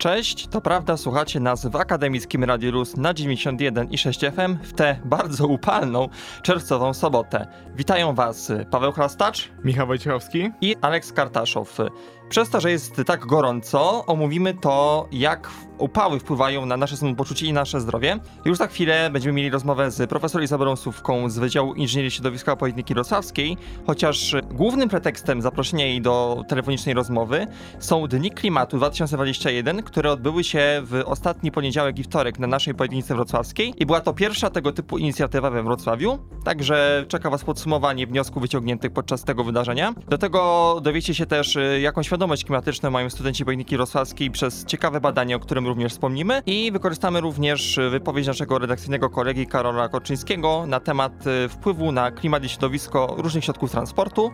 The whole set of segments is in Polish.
Cześć, to prawda, słuchacie nas w akademickim Radiu Luz na 91 i 6 FM w tę bardzo upalną czerwcową sobotę. Witają Was Paweł Chrastacz Michał Wojciechowski. i Aleks Kartaszow. Przez to, że jest tak gorąco, omówimy to, jak upały wpływają na nasze samopoczucie i nasze zdrowie. Już za chwilę będziemy mieli rozmowę z profesor Izabelą Słówką z Wydziału Inżynierii Środowiska Politechniki Wrocławskiej, chociaż głównym pretekstem zaproszenia jej do telefonicznej rozmowy są Dni Klimatu 2021, które odbyły się w ostatni poniedziałek i wtorek na naszej Politechnice Wrocławskiej i była to pierwsza tego typu inicjatywa we Wrocławiu, także czeka Was podsumowanie wniosków wyciągniętych podczas tego wydarzenia. Do tego dowiecie się też, y, jaką świadomość klimatyczną mają studenci Politechniki Wrocławskiej przez ciekawe badanie, o którym również wspomnimy i wykorzystamy również wypowiedź naszego redakcyjnego kolegi Karola Koczyńskiego na temat y, wpływu na klimat i środowisko różnych środków transportu.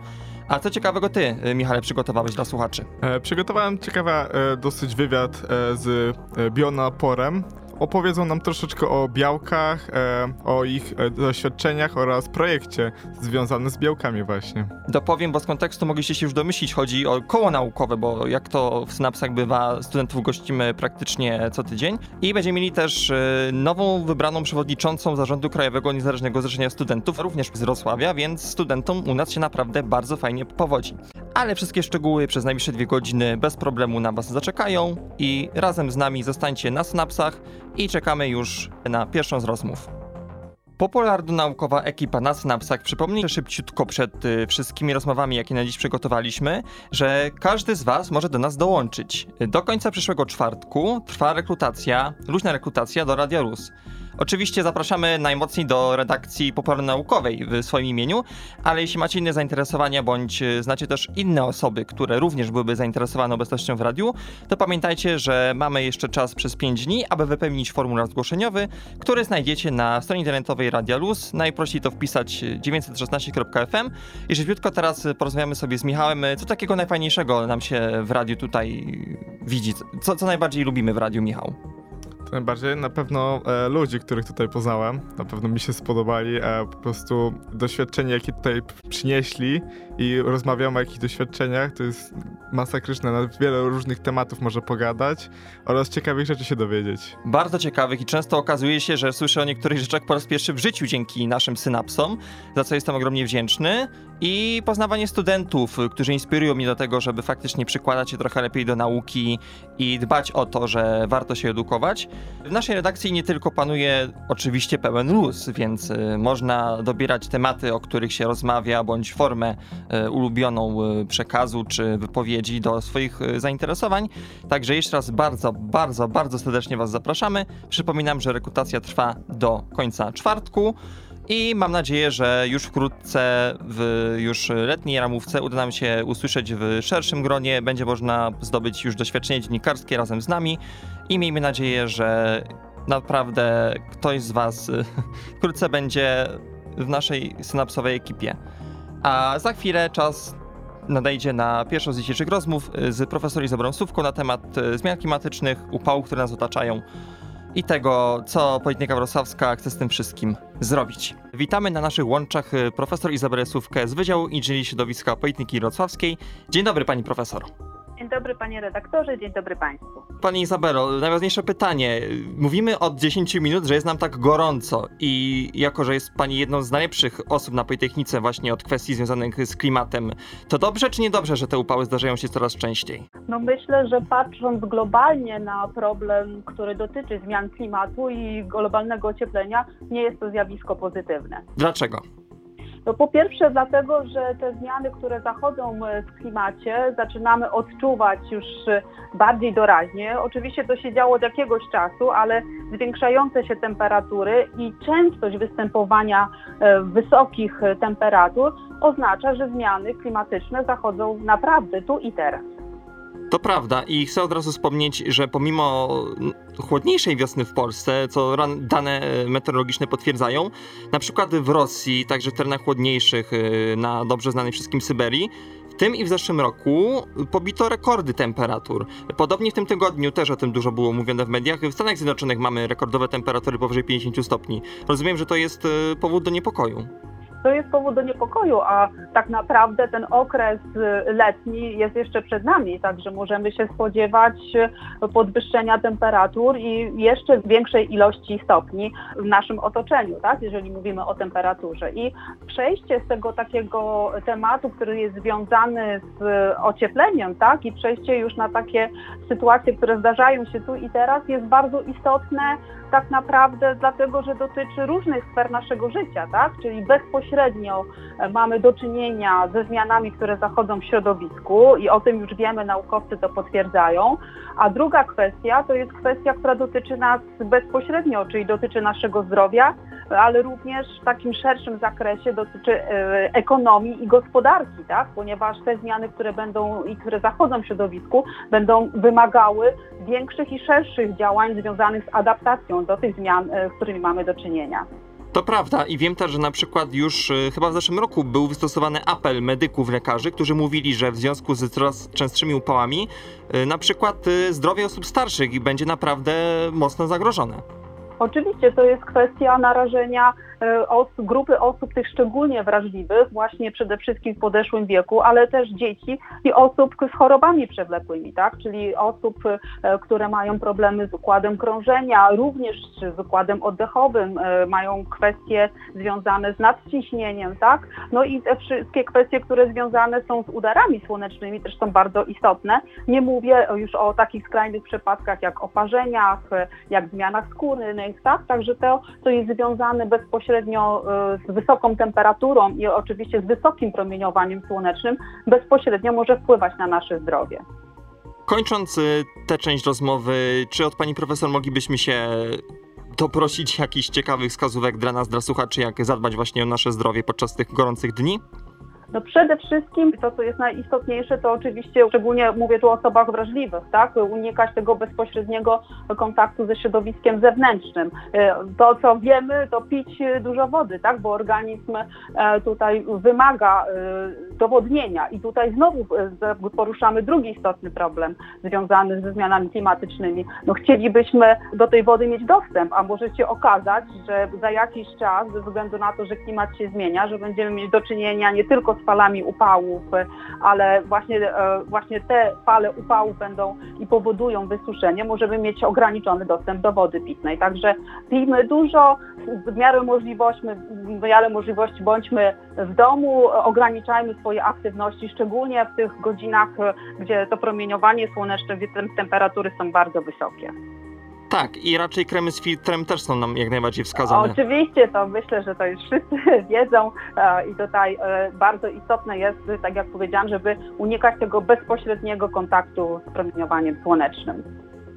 A co ciekawego ty, y, Michale, przygotowałeś dla słuchaczy? E, przygotowałem ciekawy e, dosyć wywiad e, z e, Bionaporem. Opowiedzą nam troszeczkę o białkach, e, o ich e, doświadczeniach oraz projekcie związanym z białkami właśnie. Dopowiem, bo z kontekstu mogliście się już domyślić, chodzi o koło naukowe, bo jak to w synapsach bywa, studentów gościmy praktycznie co tydzień. I będziemy mieli też e, nową wybraną przewodniczącą Zarządu Krajowego Niezależnego Zrzeszenia Studentów, również z Wrocławia, więc studentom u nas się naprawdę bardzo fajnie powodzi. Ale wszystkie szczegóły przez najbliższe dwie godziny bez problemu na Was zaczekają i razem z nami zostańcie na synapsach i czekamy już na pierwszą z rozmów. Popularno-naukowa ekipa na Synapsach przypomni szybciutko przed y, wszystkimi rozmowami, jakie na dziś przygotowaliśmy, że każdy z Was może do nas dołączyć. Do końca przyszłego czwartku trwa rekrutacja, luźna rekrutacja do Radia Rus. Oczywiście zapraszamy najmocniej do redakcji popularno-naukowej w swoim imieniu, ale jeśli macie inne zainteresowania bądź y, znacie też inne osoby, które również byłyby zainteresowane obecnością w radiu, to pamiętajcie, że mamy jeszcze czas przez 5 dni, aby wypełnić formularz zgłoszeniowy, który znajdziecie na stronie internetowej Radia Luz. Najprościej to wpisać 916.fm i szybciutko teraz y, porozmawiamy sobie z Michałem, y, co takiego najfajniejszego nam się w radiu tutaj widzi. Co, co najbardziej lubimy w radiu, Michał? To najbardziej na pewno e, ludzi, których tutaj poznałem, na pewno mi się spodobali, e, po prostu doświadczenie, jakie tutaj przynieśli i rozmawiamy o jakich doświadczeniach, to jest masakryczne, na wiele różnych tematów może pogadać oraz ciekawych rzeczy się dowiedzieć. bardzo ciekawych i często okazuje się, że słyszę o niektórych rzeczach po raz pierwszy w życiu dzięki naszym synapsom, za co jestem ogromnie wdzięczny. I poznawanie studentów, którzy inspirują mnie do tego, żeby faktycznie przykładać się trochę lepiej do nauki i dbać o to, że warto się edukować. W naszej redakcji nie tylko panuje oczywiście pełen luz, więc y, można dobierać tematy, o których się rozmawia, bądź formę y, ulubioną y, przekazu czy wypowiedzi do swoich zainteresowań. Także jeszcze raz bardzo, bardzo, bardzo serdecznie Was zapraszamy. Przypominam, że rekrutacja trwa do końca czwartku. I mam nadzieję, że już wkrótce w już letniej ramówce uda nam się usłyszeć w szerszym gronie. Będzie można zdobyć już doświadczenie dziennikarskie razem z nami i miejmy nadzieję, że naprawdę ktoś z Was wkrótce będzie w naszej synapsowej ekipie. A za chwilę czas nadejdzie na pierwszą z dzisiejszych rozmów z profesor Izabelą Słówką na temat zmian klimatycznych, upałów, które nas otaczają i tego, co Politechnika Wrocławska chce z tym wszystkim zrobić. Witamy na naszych łączach y, profesor Izabelę Słówkę z Wydziału Inżynierii Środowiska Politechniki Wrocławskiej. Dzień dobry pani profesor. Dzień dobry panie redaktorze, dzień dobry państwu. Pani Izabelo, najważniejsze pytanie. Mówimy od 10 minut, że jest nam tak gorąco i jako, że jest pani jedną z najlepszych osób na Politechnice właśnie od kwestii związanych z klimatem, to dobrze czy niedobrze, że te upały zdarzają się coraz częściej? No myślę, że patrząc globalnie na problem, który dotyczy zmian klimatu i globalnego ocieplenia, nie jest to zjawisko pozytywne. Dlaczego? No po pierwsze dlatego, że te zmiany, które zachodzą e, w klimacie, zaczynamy odczuwać już e, bardziej doraźnie. Oczywiście to się działo od jakiegoś czasu, ale zwiększające się temperatury i częstość występowania e, wysokich temperatur oznacza, że zmiany klimatyczne zachodzą naprawdę tu i teraz. To prawda i chcę od razu wspomnieć, że pomimo chłodniejszej wiosny w Polsce, co dane meteorologiczne potwierdzają, na przykład w Rosji, także w terenach chłodniejszych, y, na dobrze znanej wszystkim Syberii, w tym i w zeszłym roku pobito rekordy temperatur. Podobnie w tym tygodniu też o tym dużo było mówione w mediach. W Stanach Zjednoczonych mamy rekordowe temperatury powyżej 50 stopni. Rozumiem, że to jest y, powód do niepokoju. To jest powód do niepokoju, a tak naprawdę ten okres y, letni jest jeszcze przed nami, także możemy się spodziewać y, podwyższenia temperatur i jeszcze większej ilości stopni w naszym otoczeniu, tak, jeżeli mówimy o temperaturze. I przejście z tego takiego tematu, który jest związany z ociepleniem, tak, i przejście już na takie sytuacje, które zdarzają się tu i teraz, jest bardzo istotne tak naprawdę dlatego, że dotyczy różnych sfer naszego życia, tak? Czyli bezpośrednio e, mamy do czynienia ze zmianami, które zachodzą w środowisku i o tym już wiemy, naukowcy to potwierdzają. A druga kwestia to jest kwestia, która dotyczy nas bezpośrednio, czyli dotyczy naszego zdrowia, ale również w takim szerszym zakresie dotyczy e, ekonomii i gospodarki, tak? Ponieważ te zmiany, które będą i które zachodzą w środowisku, będą wymagały większych i szerszych działań związanych z adaptacją do tych zmian, e, z którymi mamy do czynienia. To prawda i wiem też, że na przykład już y, chyba w zeszłym roku był wystosowany apel medyków, lekarzy, którzy mówili, że w związku z coraz częstszymi upałami y, na przykład y, zdrowie osób starszych będzie naprawdę mocno zagrożone. Oczywiście to jest kwestia narażenia e, os, grupy osób tych szczególnie wrażliwych, właśnie przede wszystkim w podeszłym wieku, ale też dzieci i osób z chorobami przewlekłymi, tak? czyli osób, e, które mają problemy z układem krążenia, również z układem oddechowym, e, mają kwestie związane z nadciśnieniem, tak? No i te wszystkie kwestie, które związane są z udarami słonecznymi też są bardzo istotne. Nie mówię już o takich skrajnych przypadkach jak oparzeniach, jak zmianach skórnych, tak? Także to, co jest związane bezpośrednio z wysoką temperaturą i oczywiście z wysokim promieniowaniem słonecznym, bezpośrednio może wpływać na nasze zdrowie. Kończąc y, tę część rozmowy, czy od pani profesor moglibyśmy się doprosić jakichś ciekawych wskazówek dla nas, dla słuchaczy, jak zadbać właśnie o nasze zdrowie podczas tych gorących dni? No przede wszystkim to, co jest najistotniejsze, to oczywiście, szczególnie mówię tu o osobach wrażliwych, tak, unikać tego bezpośredniego kontaktu ze środowiskiem zewnętrznym. To, co wiemy, to pić dużo wody, tak, bo organizm e, tutaj wymaga e, dowodnienia i tutaj znowu e, poruszamy drugi istotny problem związany ze zmianami klimatycznymi. No chcielibyśmy do tej wody mieć dostęp, a może się okazać, że za jakiś czas, ze względu na to, że klimat się zmienia, że będziemy mieć do czynienia nie tylko z falami upałów, ale właśnie, e, właśnie te fale upałów będą i powodują wysuszenie, możemy mieć ograniczony dostęp do wody pitnej. Także pijmy dużo, w miarę możliwości, w miarę możliwości bądźmy w domu, ograniczajmy swoje aktywności, szczególnie w tych godzinach, gdzie to promieniowanie słoneczne, gdzie temperatury są bardzo wysokie. Tak, i raczej kremy z filtrem też są nam jak najbardziej wskazane. Oczywiście, to myślę, że to już wszyscy wiedzą e, i tutaj e, bardzo istotne jest, tak jak powiedziałam, żeby unikać tego bezpośredniego kontaktu z promieniowaniem słonecznym.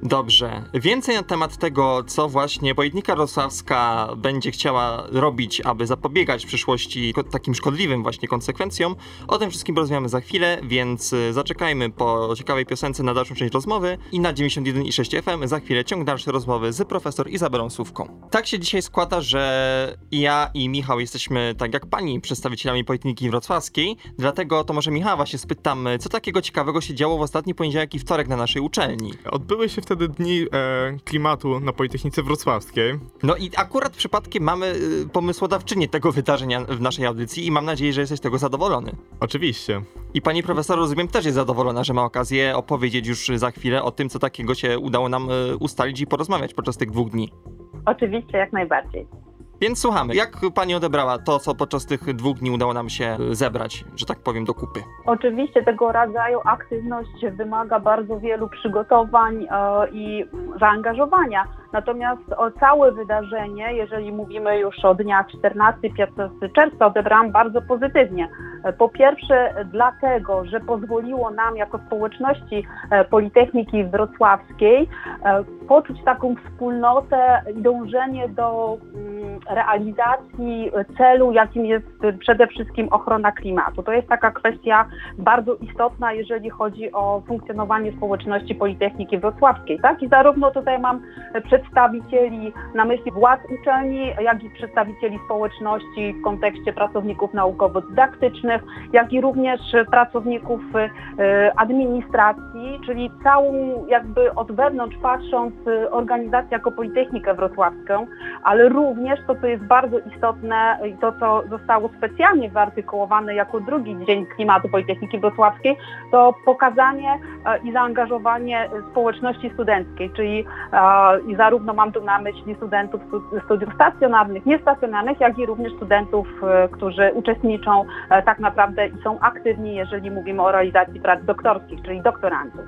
Dobrze. Więcej na temat tego, co właśnie Wojtnika Rosławska będzie chciała robić, aby zapobiegać w przyszłości takim szkodliwym właśnie konsekwencjom, o tym wszystkim porozmawiamy za chwilę, więc y, zaczekajmy po ciekawej piosence na dalszą część rozmowy i na 91,6 FM za chwilę ciąg dalszy rozmowy z profesor Izabelą Słówką. Tak się dzisiaj składa, że ja i Michał jesteśmy, tak jak pani, przedstawicielami Politechniki Wrocławskiej, dlatego to może Michała się spytam, co takiego ciekawego się działo w ostatni poniedziałek i wtorek na naszej uczelni? Odbyły się wtedy dni e, klimatu na Politechnice Wrocławskiej. No i akurat przypadkiem mamy y, pomysłodawczynię tego wydarzenia w naszej audycji i mam nadzieję, że jesteś z tego zadowolony. Oczywiście. I pani profesor, rozumiem, też jest zadowolona, że ma okazję opowiedzieć już za chwilę o tym, co takiego się udało nam y, ustalić i porozmawiać podczas tych dwóch dni. Oczywiście, jak najbardziej. Więc słuchamy, jak pani odebrała to, co podczas tych dwóch dni udało nam się y, zebrać, że tak powiem, do kupy? Oczywiście tego rodzaju aktywność wymaga bardzo wielu przygotowań e, i zaangażowania. Natomiast całe wydarzenie, jeżeli mówimy już o dniach 14-15 czerwca, odebrałam bardzo pozytywnie. Po pierwsze dlatego, że pozwoliło nam jako społeczności e, Politechniki Wrocławskiej e, poczuć taką wspólnotę i dążenie do mm, realizacji celu, jakim jest przede wszystkim ochrona klimatu. To jest taka kwestia bardzo istotna, jeżeli chodzi o funkcjonowanie społeczności Politechniki Wrocławskiej. Tak? I zarówno tutaj mam przedstawicieli na myśli władz uczelni, jak i przedstawicieli społeczności w kontekście pracowników naukowo-dydaktycznych, jak i również pracowników e, administracji, czyli całą jakby od wewnątrz patrząc organizację jako Politechnikę Wrocławską, ale również to, co jest bardzo istotne i to, co zostało specjalnie wyartykułowane jako drugi Dzień Klimatu Politechniki Wrocławskiej, to pokazanie e, i zaangażowanie społeczności studenckiej, czyli i zarówno mam tu na myśli studentów studiów stacjonarnych, niestacjonarnych, jak i również studentów, e, którzy uczestniczą e, tak naprawdę i są aktywni, jeżeli mówimy o realizacji prac doktorskich, czyli doktorantów.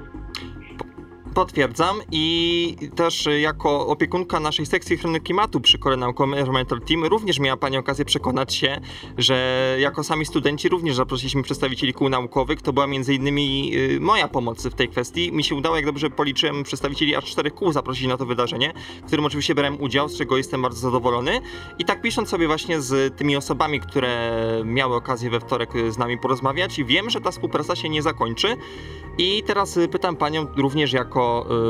Potwierdzam i też jako opiekunka naszej sekcji ochrony klimatu przy Kole Naukowym Environmental Team również miała Pani okazję przekonać się, że jako sami studenci również zaprosiliśmy przedstawicieli kół naukowych. To była między innymi y, moja pomoc w tej kwestii. Mi się udało, jak dobrze policzyłem, przedstawicieli aż czterech kół zaprosić na to wydarzenie, w którym oczywiście brałem udział, z czego jestem bardzo zadowolony. I tak pisząc sobie właśnie z tymi osobami, które miały okazję we wtorek z nami porozmawiać i wiem, że ta współpraca się nie zakończy. I teraz pytam Panią również jako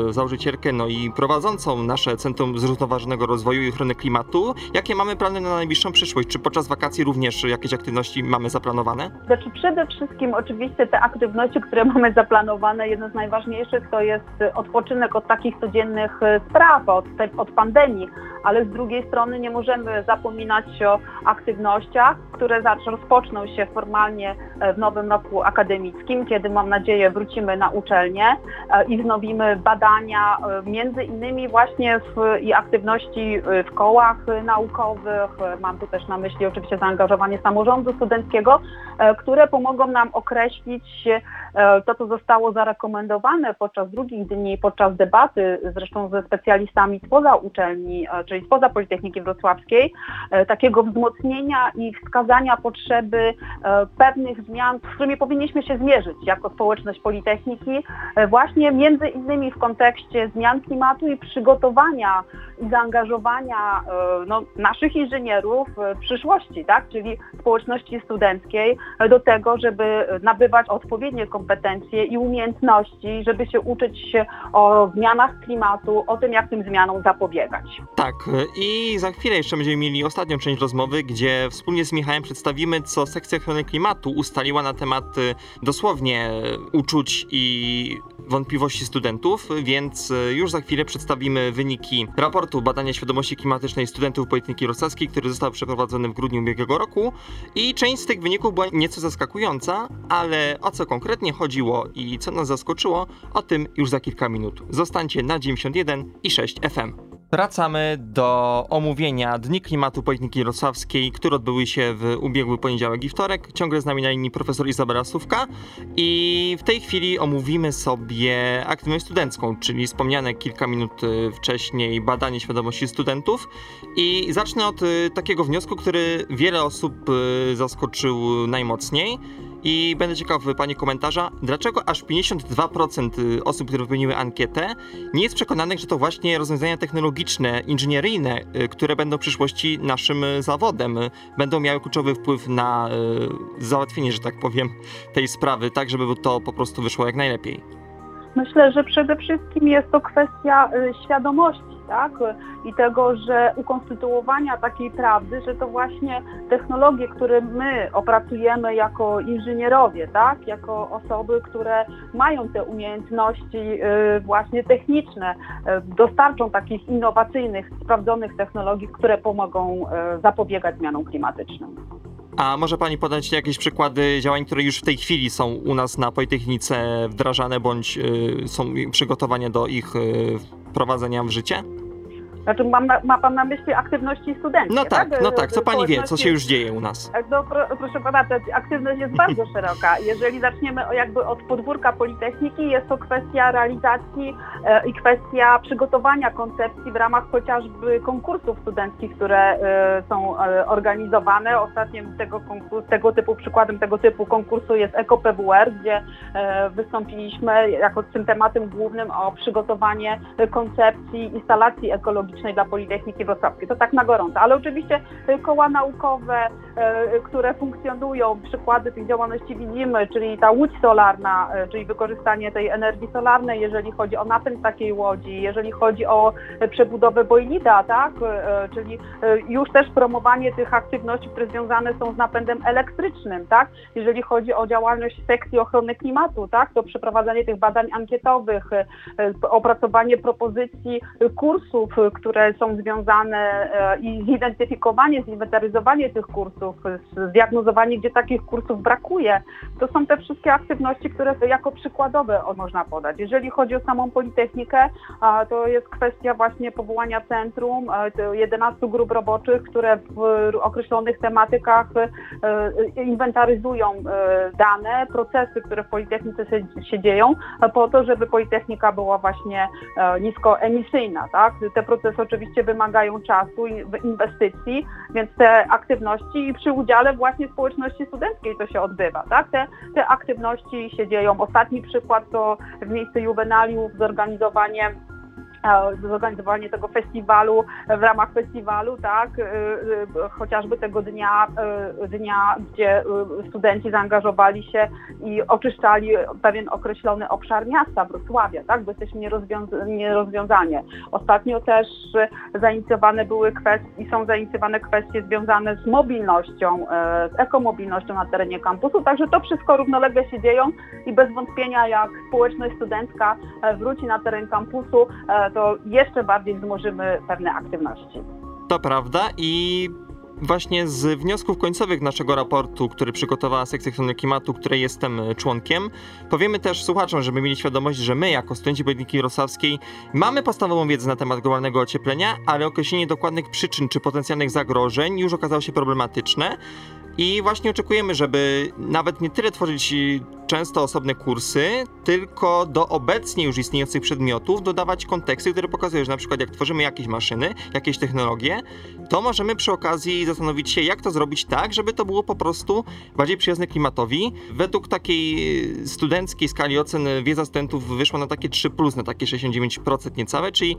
Y, założycielkę, no i prowadzącą nasze Centrum Zrównoważonego Rozwoju i Ochrony Klimatu. Jakie mamy plany na najbliższą przyszłość? Czy podczas wakacji również jakieś aktywności mamy zaplanowane? Znaczy przede wszystkim oczywiście te aktywności, które mamy zaplanowane, jedno z najważniejszych to jest odpoczynek od takich codziennych y, spraw, od, od pandemii, ale z drugiej strony nie możemy zapominać o aktywnościach, które rozpoczną się formalnie e, w nowym roku akademickim, kiedy mam nadzieję wrócimy na uczelnię e, i wznowimy badania, e, między innymi właśnie w, i aktywności e, w kołach naukowych, mam tu też na myśli oczywiście zaangażowanie samorządu studenckiego, e, które pomogą nam określić to, co zostało zarekomendowane podczas drugich dni, podczas debaty, zresztą ze specjalistami spoza uczelni, czyli spoza Politechniki Wrocławskiej, takiego wzmocnienia i wskazania potrzeby pewnych zmian, z którymi powinniśmy się zmierzyć jako społeczność Politechniki, właśnie między innymi w kontekście zmian klimatu i przygotowania i zaangażowania e, no, naszych inżynierów w przyszłości, tak? czyli społeczności studenckiej do tego, żeby nabywać odpowiednie kompetencje i umiejętności, żeby się uczyć o zmianach klimatu, o tym, jak tym zmianom zapobiegać. Tak, i za chwilę jeszcze będziemy mieli ostatnią część rozmowy, gdzie wspólnie z Michałem przedstawimy, co sekcja ochrony klimatu ustaliła na temat e, dosłownie uczuć i wątpliwości studentów, więc e, już za chwilę przedstawimy wyniki raportu badania świadomości klimatycznej studentów Politechniki Wrocławskiej, który został przeprowadzony w grudniu ubiegłego roku i część z tych wyników była nieco zaskakująca, ale o co konkretnie chodziło i co nas zaskoczyło, o tym już za kilka minut. Zostańcie na 91 i 6 FM. Wracamy do omówienia Dni Klimatu Politechniki Wrocławskiej, które odbyły się w ubiegły poniedziałek i wtorek. Ciągle z nami na linii profesor Izabela Sówka i w tej chwili omówimy sobie aktywność studencką, czyli wspomniane kilka minut y, wcześniej badanie świadomości studentów i zacznę od y, takiego wniosku, który wiele osób y, zaskoczył najmocniej. I będę ciekaw Pani komentarza, dlaczego aż 52% y, osób, które wypełniły ankietę, nie jest przekonanych, że to właśnie rozwiązania technologiczne, inżynieryjne, y, które będą w przyszłości naszym zawodem, będą miały kluczowy wpływ na załatwienie, że tak powiem, tej sprawy, tak żeby to po prostu wyszło jak najlepiej. Myślę, że przede wszystkim jest to kwestia świadomości tak? I tego, że ukonstytuowania takiej prawdy, że to właśnie technologie, które my opracujemy jako inżynierowie, tak? Jako osoby, które mają te umiejętności y, właśnie techniczne, y, dostarczą takich innowacyjnych, sprawdzonych technologii, które pomogą y, zapobiegać zmianom klimatycznym. A może Pani podać jakieś przykłady działań, które już w tej chwili są u nas na Politechnice wdrażane, bądź y, są przygotowania do ich y, wprowadzenia w życie? Znaczy mam na, ma pan na myśli aktywności studenckie, No tak, no E, tak, co pani wie, co się już dzieje u nas? No, pro, proszę pana, ta aktywność jest bardzo szeroka. Jeżeli zaczniemy jakby od podwórka Politechniki, jest to kwestia realizacji e, i kwestia przygotowania koncepcji w ramach chociażby konkursów studenckich, które e, są e, organizowane. Ostatnim tego, konkurs, tego typu przykładem tego typu konkursu jest EcoPWR, gdzie e, wystąpiliśmy jako z tym tematem głównym o przygotowanie e, koncepcji instalacji dla Politechniki Wrocławskiej. To tak na gorąco, ale oczywiście e, koła naukowe, e, które funkcjonują, przykłady tych działalności widzimy, czyli ta łódź solarna, e, czyli wykorzystanie tej energii solarnej, jeżeli chodzi o napęd takiej łodzi, jeżeli chodzi o przebudowę bojlita, tak, czyli już też promowanie tych aktywności, które związane są z napędem elektrycznym, tak, jeżeli chodzi o działalność sekcji ochrony klimatu, tak, to przeprowadzanie tych badań ankietowych, opracowanie propozycji kursów, które są związane e, i zidentyfikowanie, zinwentaryzowanie tych kursów, zdiagnozowanie, gdzie takich kursów brakuje, to są te wszystkie aktywności, które jako przykładowe można podać. Jeżeli chodzi o samą Politechnikę, to jest kwestia właśnie powołania centrum, e, to 11 grup roboczych, które w określonych tematykach e, inwentaryzują e, dane, procesy, które w Politechnice się, dzieją, po to, żeby Politechnika była właśnie niskoemisyjna. Tak? Te procesy oczywiście wymagają czasu i inwestycji, więc te aktywności i przy udziale właśnie społeczności studenckiej to się odbywa. Tak? Te, te aktywności się dzieją. Ostatni przykład to w miejscu juwenaliów zorganizowanie zorganizowanie tego festiwalu w ramach festiwalu, tak, y, y, chociażby tego dnia, dnia, gdzie studenci zaangażowali się i oczyszczali pewien określony obszar miasta, Wrocławia, tak, bo jesteśmy nierozwiąz- nierozwiązanie. Ostatnio też zainicjowane były kwestie i są zainicjowane kwestie związane z mobilnością, e, z ekomobilnością na terenie kampusu, także to wszystko równolegle się dzieją i bez wątpienia jak społeczność studencka e, wróci na teren kampusu, e, to jeszcze bardziej wzmożymy pewne aktywności. To prawda i właśnie z wniosków końcowych naszego raportu, który przygotowała sekcja ochrony klimatu, której jestem e, członkiem, powiemy też słuchaczom, żeby mieli świadomość, że my jako studenci Politechniki Wrocławskiej mamy podstawową wiedzę na temat globalnego ocieplenia, ale określenie dokładnych przyczyn czy potencjalnych zagrożeń już okazało się problematyczne. I właśnie oczekujemy, żeby nawet nie tyle tworzyć często osobne kursy, tylko do obecnie już istniejących przedmiotów dodawać konteksty, które pokazują, że na przykład jak tworzymy jakieś maszyny, jakieś technologie, to możemy przy okazji zastanowić się, jak to zrobić tak, żeby to było po prostu bardziej przyjazne klimatowi. Według takiej studenckiej skali ocen wiedza studentów wyszła na takie 3, na takie 69% niecałe, czyli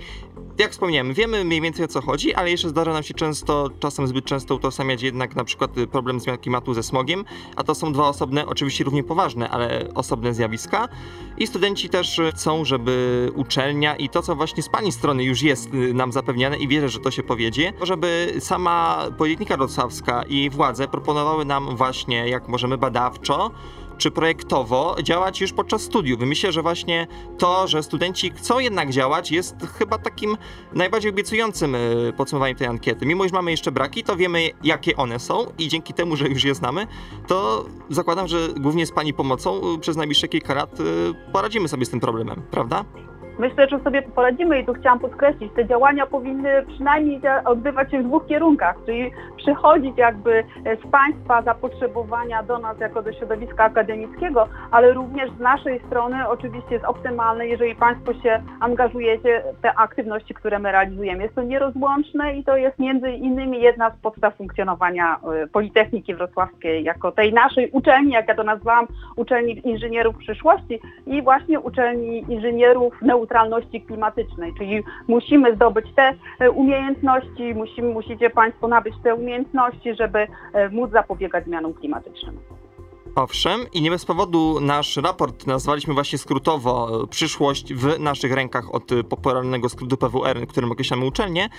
jak wspomniałem, wiemy mniej więcej o co chodzi, ale jeszcze zdarza nam się często, czasem zbyt często utożsamiać jednak na przykład problem zmian klimatu ze smogiem, a to są dwa osobne, oczywiście równie poważne, ale osobne zjawiska. I studenci też y, chcą, żeby uczelnia i to, co właśnie z pani strony już jest y, nam zapewniane i wierzę, że to się powiedzie, żeby sama Politechnika Wrocławska i władze proponowały nam właśnie, jak możemy badawczo, czy projektowo działać już podczas studiów. Myślę, że właśnie to, że studenci chcą jednak działać, jest chyba takim najbardziej obiecującym y, podsumowaniem tej ankiety. Mimo, iż mamy jeszcze braki, to wiemy, jakie one są i dzięki temu, że już je znamy, to zakładam, że głównie z Pani pomocą y, przez najbliższe kilka lat y, poradzimy sobie z tym problemem, prawda? Myślę, że sobie poradzimy i tu chciałam podkreślić, te działania powinny przynajmniej odbywać się w dwóch kierunkach, czyli przychodzić jakby e, z Państwa zapotrzebowania do nas jako do środowiska akademickiego, ale również z naszej strony oczywiście jest optymalne, jeżeli Państwo się angażujecie w te aktywności, które my realizujemy. Jest to nierozłączne i to jest między innymi jedna z podstaw funkcjonowania e, Politechniki Wrocławskiej jako tej naszej uczelni, jak ja to nazwałam, uczelni inżynierów przyszłości i właśnie uczelni inżynierów neutralności klimatycznej, czyli musimy zdobyć te e, umiejętności, musimy, musicie Państwo nabyć te umiejętności, żeby e, móc zapobiegać zmianom klimatycznym. Owszem, i nie bez powodu nasz raport nazwaliśmy właśnie skrótowo e, Przyszłość w naszych rękach od popularnego skrótu PWR, którym określamy uczelnię.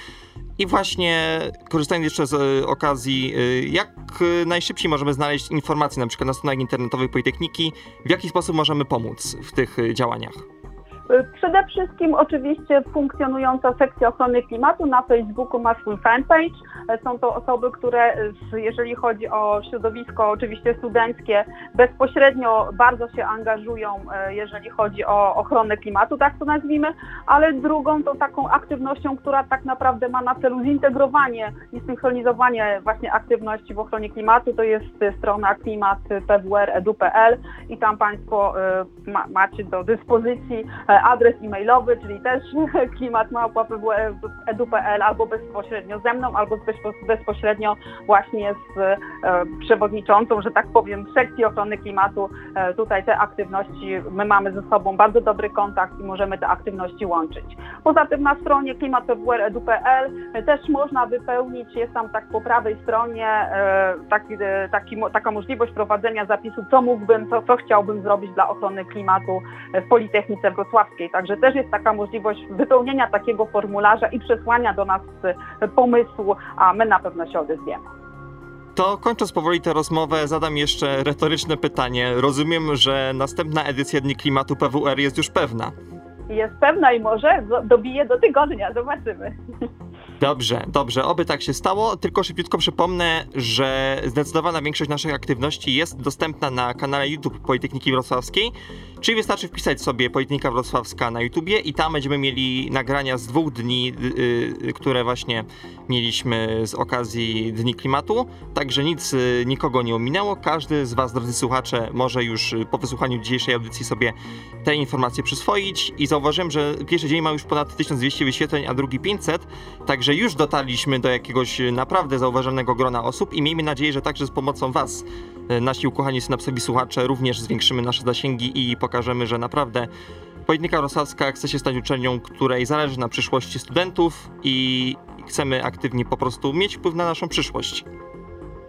I właśnie korzystając jeszcze z okazji, jak najszybciej możemy znaleźć informacje na przykład na stronach internetowych Politechniki, w jaki sposób możemy pomóc w tych działaniach. Przede wszystkim oczywiście funkcjonująca sekcja ochrony klimatu. Na Facebooku ma swój fanpage. Są to osoby, które jeżeli chodzi o środowisko oczywiście studenckie, bezpośrednio bardzo się angażują, jeżeli chodzi o ochronę klimatu, tak to nazwijmy, ale drugą to taką aktywnością, która tak naprawdę ma na celu zintegrowanie i synchronizowanie właśnie aktywności w ochronie klimatu, to jest strona klimat.pwr.edu.pl i tam Państwo ma, macie do dyspozycji adres e-mailowy, czyli też klimatmałpa.edu.pl albo bezpośrednio ze mną, albo bezpośrednio właśnie z e, przewodniczącą, że tak powiem, sekcji ochrony klimatu. E, tutaj te aktywności, my mamy ze sobą bardzo dobry kontakt i możemy te aktywności łączyć. Poza tym na stronie klimatpwr.edu.pl też można wypełnić, jest tam tak po prawej stronie e, taki, taki, taka możliwość prowadzenia zapisu, co mógłbym, co, co chciałbym zrobić dla ochrony klimatu w Politechnice Wrocławskiej. Także też jest taka możliwość wypełnienia takiego formularza i przesłania do nas pomysłu, a my na pewno się odezwiemy. To kończąc powoli tę rozmowę, zadam jeszcze retoryczne pytanie. Rozumiem, że następna edycja Dni Klimatu PWR jest już pewna. Jest pewna i może dobije do tygodnia, zobaczymy. Dobrze, dobrze, oby tak się stało. Tylko szybciutko przypomnę, że zdecydowana większość naszych aktywności jest dostępna na kanale YouTube Politechniki Wrocławskiej. Czyli wystarczy wpisać sobie Politechnika Wrocławska na YouTubie i tam będziemy mieli nagrania z dwóch dni, yy, które właśnie mieliśmy z okazji Dni Klimatu. Także nic yy, nikogo nie ominęło. Każdy z Was, drodzy słuchacze, może już y, po wysłuchaniu dzisiejszej audycji sobie te informacje przyswoić. I zauważyłem, że pierwszy dzień ma już ponad 1200 wyświetleń, a drugi 500. Także już dotarliśmy do jakiegoś naprawdę zauważalnego grona osób i miejmy nadzieję, że także z pomocą Was, y, nasi ukochani synapsowi słuchacze, również zwiększymy nasze zasięgi i pokażemy, że naprawdę Politechnika Wrocławska chce się stać uczelnią, której zależy na przyszłości studentów i chcemy aktywnie po prostu mieć wpływ na naszą przyszłość.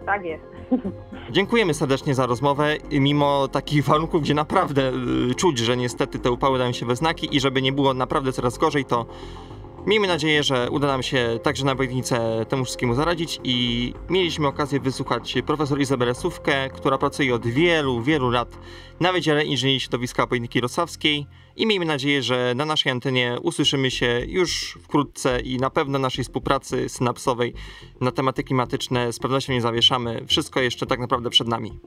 Tak jest. Dziękujemy serdecznie za rozmowę, mimo takich warunków, gdzie naprawdę y, czuć, że niestety te upały dają się we znaki i żeby nie było naprawdę coraz gorzej, to Miejmy nadzieję, że uda nam się także na Wojtnice temu wszystkiemu zaradzić i mieliśmy okazję wysłuchać profesor Izabelę Sówkę, która pracuje od wielu, wielu lat na Wydziale Inżynierii Środowiska Politechniki Rosławskiej i miejmy nadzieję, że na naszej antenie usłyszymy się już wkrótce i na pewno naszej współpracy synapsowej na tematy klimatyczne z pewnością nie zawieszamy. Wszystko jeszcze tak naprawdę przed nami.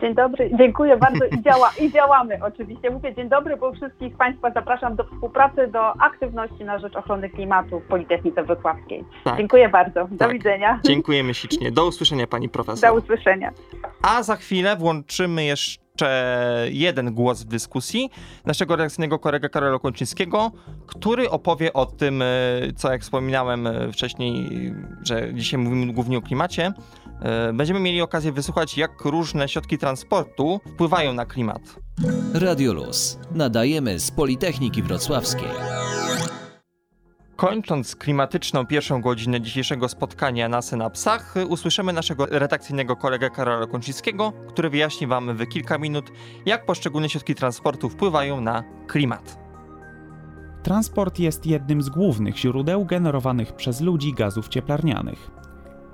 Dzień dobry, dziękuję bardzo i, działa, i działamy oczywiście. Mówię dzień dobry, bo wszystkich Państwa zapraszam do współpracy, do aktywności na rzecz ochrony klimatu w Politechnice Wrocławskiej. Tak. Dziękuję bardzo. Do tak. widzenia. Dziękujemy ślicznie. Do usłyszenia Pani Profesor. Do usłyszenia. A za chwilę włączymy jeszcze jeden głos w dyskusji naszego redakcyjnego kolegę Karola Kończyńskiego, który opowie o tym, e, co jak wspominałem e, wcześniej, że dzisiaj mówimy głównie o klimacie. E, będziemy mieli okazję wysłuchać, jak różne środki transportu wpływają na klimat. Radio Luz. Nadajemy z Politechniki Wrocławskiej. Kończąc klimatyczną pierwszą godzinę dzisiejszego spotkania na Synapsach, usłyszymy naszego redakcyjnego kolegę Karola Kończyńskiego, który wyjaśni Wam w kilka minut, jak poszczególne środki transportu wpływają na klimat. Transport jest jednym z głównych źródeł generowanych przez ludzi gazów cieplarnianych.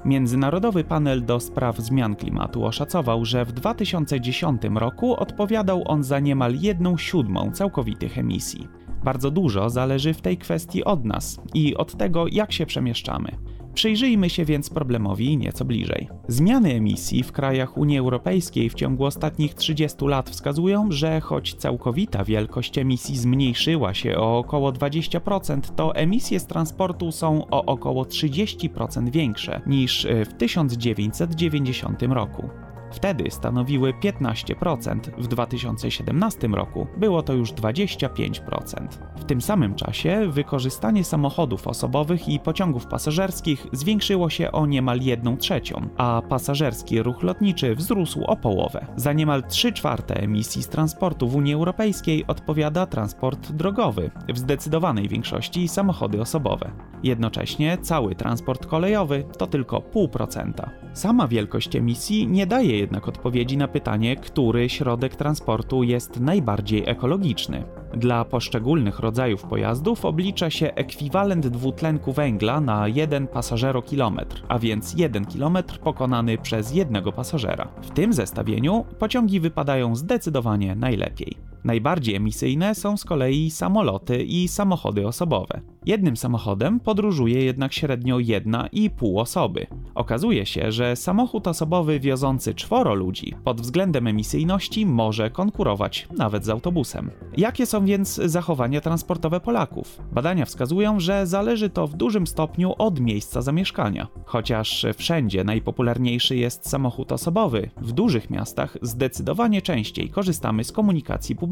Międzynarodowy panel do spraw zmian klimatu oszacował, że w 2010 roku odpowiadał on za niemal 1 siódmą całkowitych emisji. Bardzo dużo zależy w tej kwestii od nas i od tego, jak się przemieszczamy. Przyjrzyjmy się więc problemowi nieco bliżej. Zmiany emisji w krajach Unii Europejskiej w ciągu ostatnich 30 lat wskazują, że choć całkowita wielkość emisji zmniejszyła się o około 20%, to emisje z transportu są o około 30% większe niż w 1990 roku. Wtedy stanowiły 15%, w 2017 roku było to już 25%. W tym samym czasie wykorzystanie samochodów osobowych i pociągów pasażerskich zwiększyło się o niemal 1 trzecią, a pasażerski ruch lotniczy wzrósł o połowę. Za niemal 3 czwarte emisji z transportu w Unii Europejskiej odpowiada transport drogowy, w zdecydowanej większości samochody osobowe. Jednocześnie cały transport kolejowy to tylko 0,5%. Sama wielkość emisji nie daje jednak odpowiedzi na pytanie, który środek transportu jest najbardziej ekologiczny. Dla poszczególnych rodzajów pojazdów oblicza się ekwiwalent dwutlenku węgla na 1 pasażerokilometr, a więc 1 km pokonany przez jednego pasażera. W tym zestawieniu pociągi wypadają zdecydowanie najlepiej. Najbardziej emisyjne są z kolei samoloty i samochody osobowe. Jednym samochodem podróżuje jednak średnio jedna i pół osoby. Okazuje się, że samochód osobowy wiozący czworo ludzi pod względem emisyjności może konkurować nawet z autobusem. Jakie są więc zachowania transportowe Polaków? Badania wskazują, że zależy to w dużym stopniu od miejsca zamieszkania. Chociaż wszędzie najpopularniejszy jest samochód osobowy, w dużych miastach zdecydowanie częściej korzystamy z komunikacji publicznej.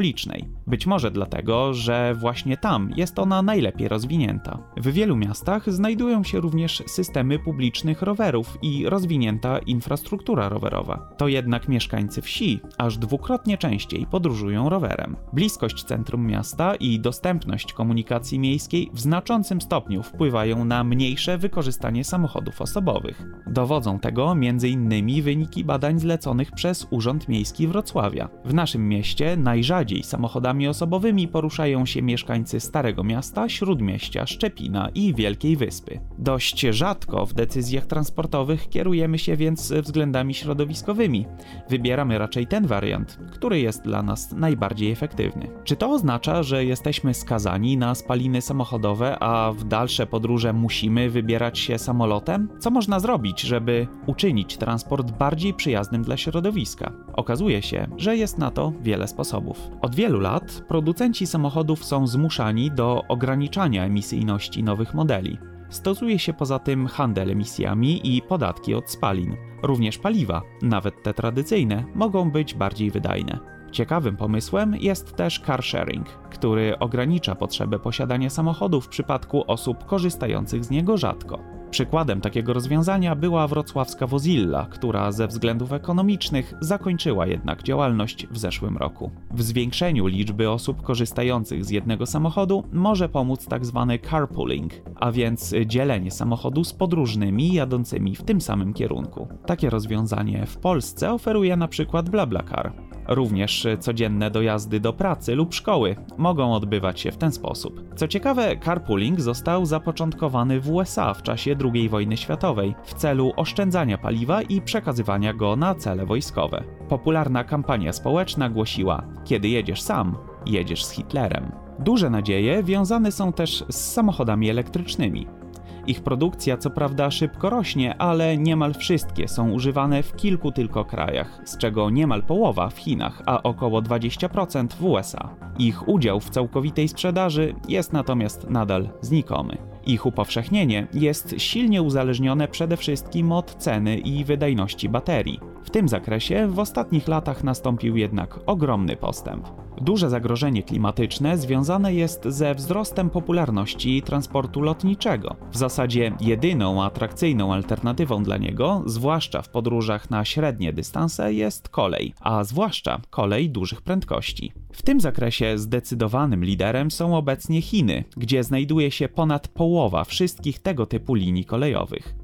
Być może dlatego, że właśnie tam jest ona najlepiej rozwinięta. W wielu miastach znajdują się również systemy publicznych rowerów i rozwinięta infrastruktura rowerowa. To jednak mieszkańcy wsi aż dwukrotnie częściej podróżują rowerem. Bliskość centrum miasta i dostępność komunikacji miejskiej w znaczącym stopniu wpływają na mniejsze wykorzystanie samochodów osobowych. Dowodzą tego m.in. wyniki badań zleconych przez Urząd Miejski Wrocławia. W naszym mieście najrzadziej samochodami osobowymi poruszają się mieszkańcy Starego Miasta, Śródmieścia, Szczepina i Wielkiej Wyspy. Dość rzadko w decyzjach transportowych kierujemy się więc względami środowiskowymi. Wybieramy raczej ten wariant, który jest dla nas najbardziej efektywny. Czy to oznacza, że jesteśmy skazani na spaliny samochodowe, a w dalsze podróże musimy wybierać się samolotem? Co można zrobić, żeby uczynić transport bardziej przyjaznym dla środowiska? Okazuje się, że jest na to wiele sposobów. Od wielu lat producenci samochodów są zmuszani do ograniczania emisyjności nowych modeli. Stosuje się poza tym handel emisjami i podatki od spalin. Również paliwa, nawet te tradycyjne, mogą być bardziej wydajne. Ciekawym pomysłem jest też car sharing, który ogranicza potrzebę posiadania samochodu w przypadku osób korzystających z niego rzadko. Przykładem takiego rozwiązania była wrocławska Wozilla, która ze względów ekonomicznych zakończyła jednak działalność w zeszłym roku. W zwiększeniu liczby osób korzystających z jednego samochodu może pomóc tzw. Tak carpooling, a więc dzielenie samochodu z podróżnymi jadącymi w tym samym kierunku. Takie rozwiązanie w Polsce oferuje na przykład BlaBlaCar. Również codzienne dojazdy do pracy lub szkoły mogą odbywać się w ten sposób. Co ciekawe, carpooling został zapoczątkowany w USA w czasie II wojny światowej w celu oszczędzania paliwa i przekazywania go na cele wojskowe. Popularna kampania społeczna głosiła: Kiedy jedziesz sam, jedziesz z Hitlerem. Duże nadzieje wiązane są też z samochodami elektrycznymi. Ich produkcja co prawda szybko rośnie, ale niemal wszystkie są używane w kilku tylko krajach, z czego niemal połowa w Chinach, a około 20% w USA. Ich udział w całkowitej sprzedaży jest natomiast nadal znikomy. Ich upowszechnienie jest silnie uzależnione przede wszystkim od ceny i wydajności baterii. W tym zakresie w ostatnich latach nastąpił jednak ogromny postęp. Duże zagrożenie klimatyczne związane jest ze wzrostem popularności transportu lotniczego. W zasadzie jedyną atrakcyjną alternatywą dla niego, zwłaszcza w podróżach na średnie dystanse, jest kolej, a zwłaszcza kolej dużych prędkości. W tym zakresie zdecydowanym liderem są obecnie Chiny, gdzie znajduje się ponad połowa wszystkich tego typu linii kolejowych.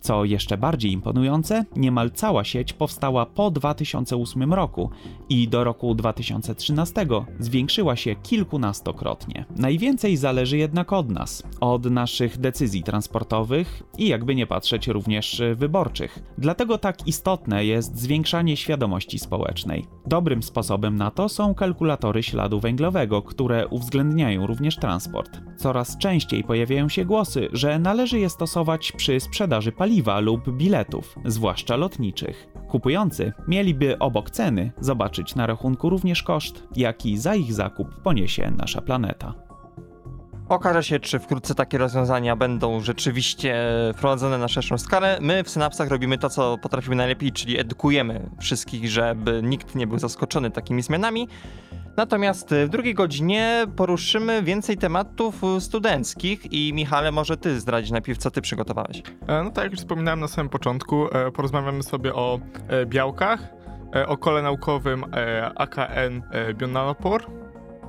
Co jeszcze bardziej imponujące, niemal cała sieć powstała po 2008 roku i do roku 2013 zwiększyła się kilkunastokrotnie. Najwięcej zależy jednak od nas, od naszych decyzji transportowych i jakby nie patrzeć również wyborczych. Dlatego tak istotne jest zwiększanie świadomości społecznej. Dobrym sposobem na to są kalkulatory śladu węglowego, które uwzględniają również transport. Coraz częściej pojawiają się głosy, że należy je stosować przy sprzedaży paliwa lub biletów, zwłaszcza lotniczych. Kupujący mieliby obok ceny zobaczyć na rachunku również koszt, jaki za ich zakup poniesie nasza planeta. Okaże się, czy wkrótce takie rozwiązania będą rzeczywiście wprowadzone na szerszą skalę. My w Synapsach robimy to, co potrafimy najlepiej, czyli edukujemy wszystkich, żeby nikt nie był zaskoczony takimi zmianami. Natomiast w drugiej godzinie poruszymy więcej tematów studenckich i Michale, może ty zdradzić najpierw, co ty przygotowałeś. E, No tak jak już wspominałem na samym początku, e, porozmawiamy sobie o e, białkach, o kole naukowym AKN Bionanopor,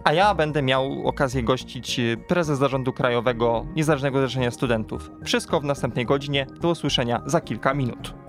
A ja będę miał okazję gościć prezes zarządu krajowego Niezależnego Zrzeszenia Studentów. Wszystko w następnej godzinie. Do usłyszenia za kilka minut.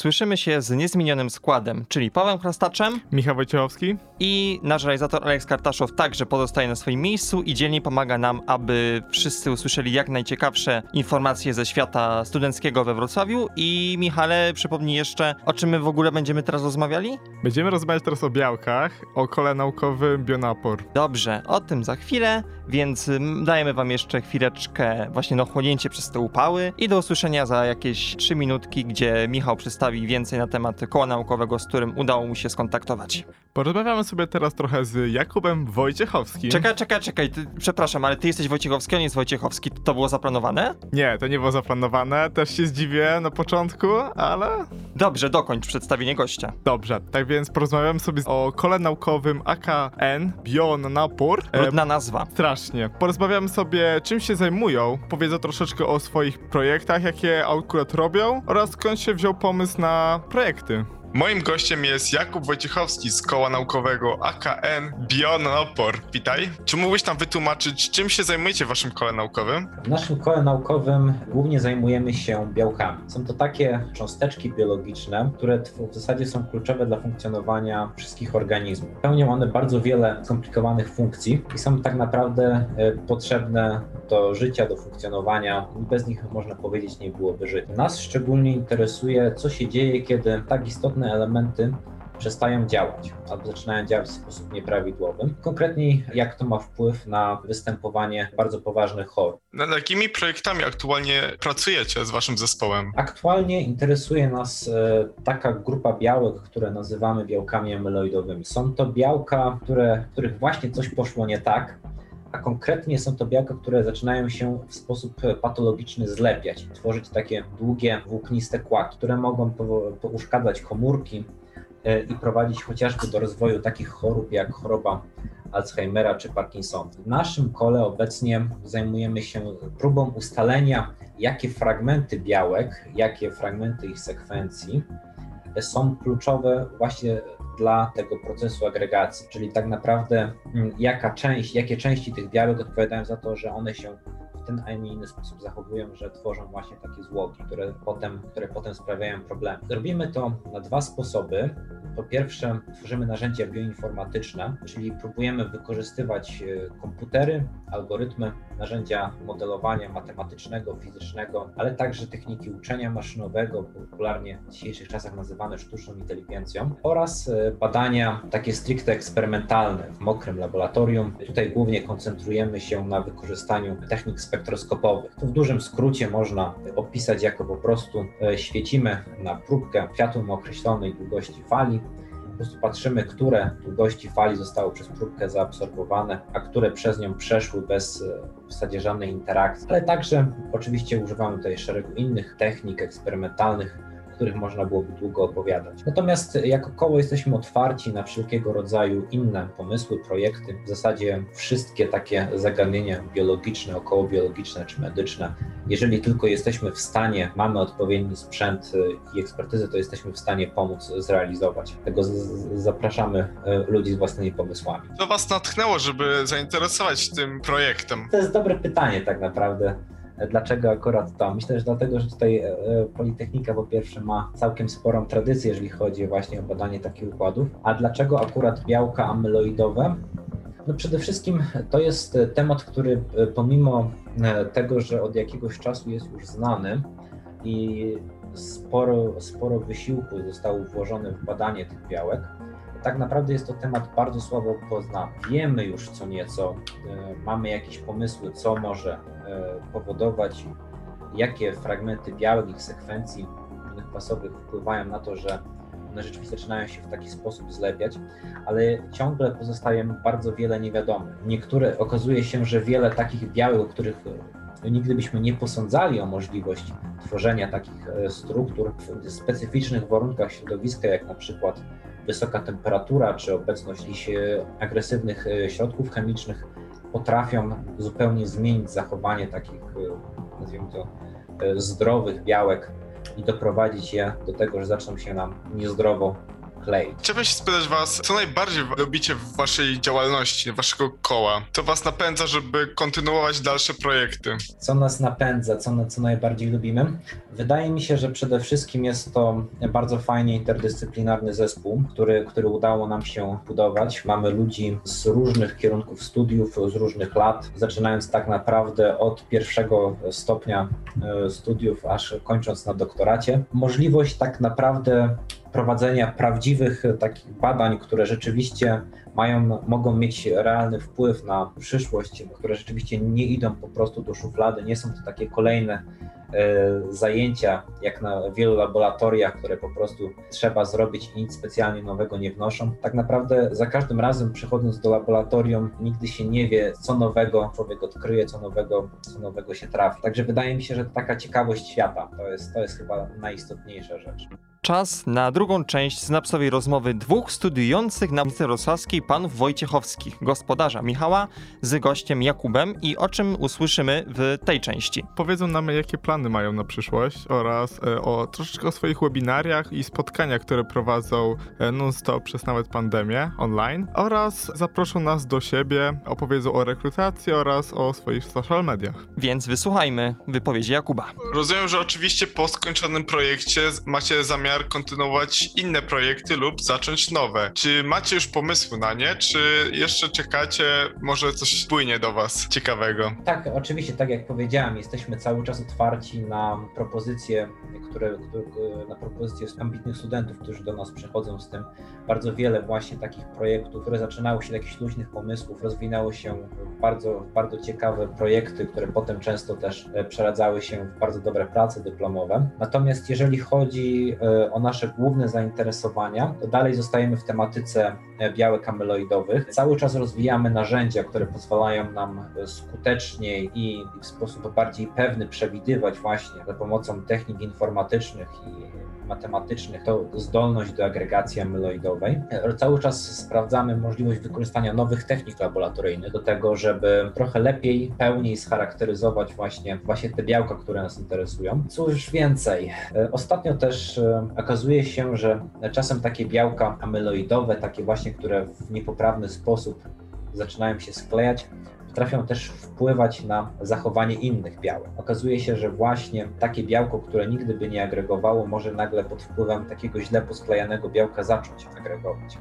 Słyszymy się z niezmienionym składem, czyli Pawłem Krastaczem Michał Wojciechowski. i nasz realizator Aleks Kartaszow także pozostaje na swoim miejscu i dzielnie pomaga nam, aby wszyscy usłyszeli jak najciekawsze informacje ze świata studenckiego we Wrocławiu. I Michale, przypomnij jeszcze, o czym my w ogóle będziemy teraz rozmawiali? Będziemy rozmawiać teraz o białkach, o kole naukowym bionapor. Dobrze, o tym za chwilę, więc dajemy wam jeszcze chwileczkę właśnie na ochłonięcie przez te upały i do usłyszenia za jakieś 3 minutki, gdzie Michał przedstawi więcej na temat koła naukowego, z którym udało mu się skontaktować. Porozmawiamy sobie teraz trochę z Jakubem Wojciechowskim. Czekaj, czekaj, czekaj, ty, przepraszam, ale ty jesteś Wojciechowski, a nie jest Wojciechowski, to było zaplanowane? Nie, to nie było zaplanowane, też się zdziwiłem na początku, ale Dobrze, dokończ przedstawienie gościa. dobrze. Tak więc porozmawiamy sobie o kole naukowym AKN Bionapor. E, Trudna nazwa. Strasznie. Porozmawiamy sobie, czym się zajmują, powiedzą troszeczkę o swoich projektach, jakie akurat robią oraz skąd się wziął pomysł na projekty. Moim gościem jest Jakub Wojciechowski z koła naukowego AKN Bionopor. Witaj. Czy mógłbyś nam wytłumaczyć, czym się zajmujecie w waszym kole naukowym? W naszym kole naukowym głównie zajmujemy się białkami. Są to takie cząsteczki biologiczne, które w zasadzie są kluczowe dla funkcjonowania wszystkich organizmów. Pełnią one bardzo wiele skomplikowanych funkcji i są tak naprawdę e, potrzebne do życia, do funkcjonowania. Bez nich można powiedzieć nie byłoby życia. Nas szczególnie interesuje, co się dzieje, kiedy tak istotne elementy przestają działać albo zaczynają działać w sposób nieprawidłowy. Konkretniej, jak to ma wpływ na występowanie bardzo poważnych chorób. Nad jakimi projektami aktualnie pracujecie z waszym zespołem? Aktualnie interesuje nas e, taka grupa białek, które nazywamy białkami amyloidowymi. Są to białka, które, w których właśnie coś poszło nie tak, a konkretnie są to białka, które zaczynają się w sposób e, patologiczny zlepiać, tworzyć takie długie, włókniste kłaki, które mogą uszkadzać komórki e, i prowadzić chociażby do rozwoju takich chorób jak choroba Alzheimera czy Parkinsona. W naszym kole obecnie zajmujemy się próbą ustalenia, jakie fragmenty białek, jakie fragmenty ich sekwencji są kluczowe właśnie dla tego procesu agregacji, czyli tak naprawdę mm, jaka część, jakie części tych białek odpowiadają za to, że one się ten, a nie inny sposób zachowują, że tworzą właśnie takie złogi, które potem, które potem sprawiają problemy. Robimy to na dwa sposoby. Po pierwsze, tworzymy narzędzia bioinformatyczne, czyli próbujemy wykorzystywać e, komputery, algorytmy, narzędzia modelowania matematycznego, fizycznego, ale także techniki uczenia maszynowego, popularnie w dzisiejszych czasach nazywane sztuczną inteligencją, oraz e, badania takie stricte eksperymentalne w mokrym laboratorium. Tutaj głównie koncentrujemy się na wykorzystaniu technik spektroskopowych. W dużym skrócie można opisać jako po prostu e, świecimy na próbkę światłem określonej długości fali, po prostu patrzymy, które długości fali zostały przez próbkę zaabsorbowane, a które przez nią przeszły bez e, w zasadzie żadnej interakcji. Ale także oczywiście używamy tutaj szeregu innych technik eksperymentalnych, których można byłoby długo opowiadać. Natomiast jako koło jesteśmy otwarci na wszelkiego rodzaju inne pomysły, projekty. W zasadzie wszystkie takie zagadnienia biologiczne, okołobiologiczne czy medyczne, jeżeli tylko jesteśmy w stanie, mamy odpowiedni sprzęt y, i ekspertyzę, to jesteśmy w stanie pomóc zrealizować. Tego zapraszamy y, ludzi z własnymi pomysłami. Co was natchnęło, żeby zainteresować tym projektem? To jest dobre pytanie tak naprawdę. Dlaczego akurat to? Myślę, że dlatego, że tutaj e, Politechnika po pierwsze ma całkiem sporą tradycję, jeżeli chodzi właśnie o badanie takich układów. A dlaczego akurat białka amyloidowe? No przede wszystkim to jest e, temat, który e, pomimo e, tego, że od jakiegoś czasu jest już znany i sporo, sporo wysiłku zostało włożone w badanie tych białek, tak naprawdę jest to temat bardzo słabo poznany. Wiemy już co nieco, e, mamy jakieś pomysły, co może e, powodować, jakie fragmenty białek, ich sekwencji kwasowych wpływają na to, że one rzeczywiście zaczynają się w taki sposób zlepiać, ale ciągle pozostaje bardzo wiele niewiadomych. Niektóre okazuje się, że wiele takich białek, o których e, nigdy byśmy nie posądzali o możliwość tworzenia takich struktur w specyficznych warunkach środowiska, jak na przykład wysoka temperatura czy obecność e, agresywnych e, środków chemicznych potrafią zupełnie zmienić zachowanie takich, e, nazwijmy to, zdrowych białek i doprowadzić je do tego, że zaczną się nam niezdrowo Chciałbym się spytać was, co najbardziej lubicie w waszej działalności, waszego koła? Co was napędza, żeby kontynuować dalsze projekty? Co nas napędza, co, co najbardziej lubimy? Wydaje mi się, że przede wszystkim jest to bardzo fajnie interdyscyplinarny zespół, który, który udało nam się budować. Mamy ludzi z różnych kierunków studiów, z różnych lat, zaczynając tak naprawdę od pierwszego stopnia e, studiów, aż kończąc na doktoracie. Możliwość tak naprawdę prowadzenia prawdziwych takich badań, które rzeczywiście mają, mogą mieć realny wpływ na przyszłość, które rzeczywiście nie idą po prostu do szuflady, nie są to takie kolejne zajęcia, jak na wielu laboratoriach, które po prostu trzeba zrobić i nic specjalnie nowego nie wnoszą. Tak naprawdę za każdym razem przychodząc do laboratorium nigdy się nie wie, co nowego człowiek odkryje, co nowego, co nowego się trafi. Także wydaje mi się, że taka ciekawość świata to jest, to jest chyba najistotniejsza rzecz. Czas na drugą część synapsowej rozmowy dwóch studiujących na ulicy Rosławskiej panów Wojciechowskich, gospodarza Michała z gościem Jakubem i o czym usłyszymy w tej części. Powiedzą nam, jakie plany mają na przyszłość oraz e, o troszeczkę o swoich webinariach i spotkaniach, które prowadzą e, non-stop przez nawet pandemię online oraz zaproszą nas do siebie, opowiedzą o rekrutacji oraz o swoich social mediach. Więc wysłuchajmy wypowiedzi Jakuba. Rozumiem, że oczywiście po skończonym projekcie macie zamiar kontynuować inne projekty lub zacząć nowe. Czy macie już pomysły na nie, czy jeszcze czekacie, może coś spłynie do was ciekawego? Tak, oczywiście, tak jak powiedziałem, jesteśmy cały czas otwarci na propozycje, które, na propozycje ambitnych studentów, którzy do nas przychodzą z tym. Bardzo wiele właśnie takich projektów, które zaczynały się z jakichś luźnych pomysłów, rozwinęło się w bardzo, bardzo ciekawe projekty, które potem często też e, przeradzały się w bardzo dobre prace dyplomowe. Natomiast jeżeli chodzi e, o nasze główne zainteresowania, to dalej zostajemy w tematyce e, białek amyloidowych. Cały czas rozwijamy narzędzia, które pozwalają nam skuteczniej i w sposób bardziej pewny przewidywać właśnie za pomocą technik informatycznych i matematycznych to zdolność do agregacji amyloidowej. Cały czas sprawdzamy możliwość wykorzystania nowych technik laboratoryjnych do tego, żeby trochę lepiej, pełniej scharakteryzować właśnie, właśnie te białka, które nas interesują. Cóż więcej, ostatnio też e, okazuje się, że czasem takie białka amyloidowe, takie właśnie, które w niepoprawny sposób zaczynają się sklejać, potrafią też wpływać na zachowanie innych białek. Okazuje się, że właśnie takie białko, które nigdy by nie agregowało, może nagle pod wpływem takiego źle posklejanego białka zacząć agregować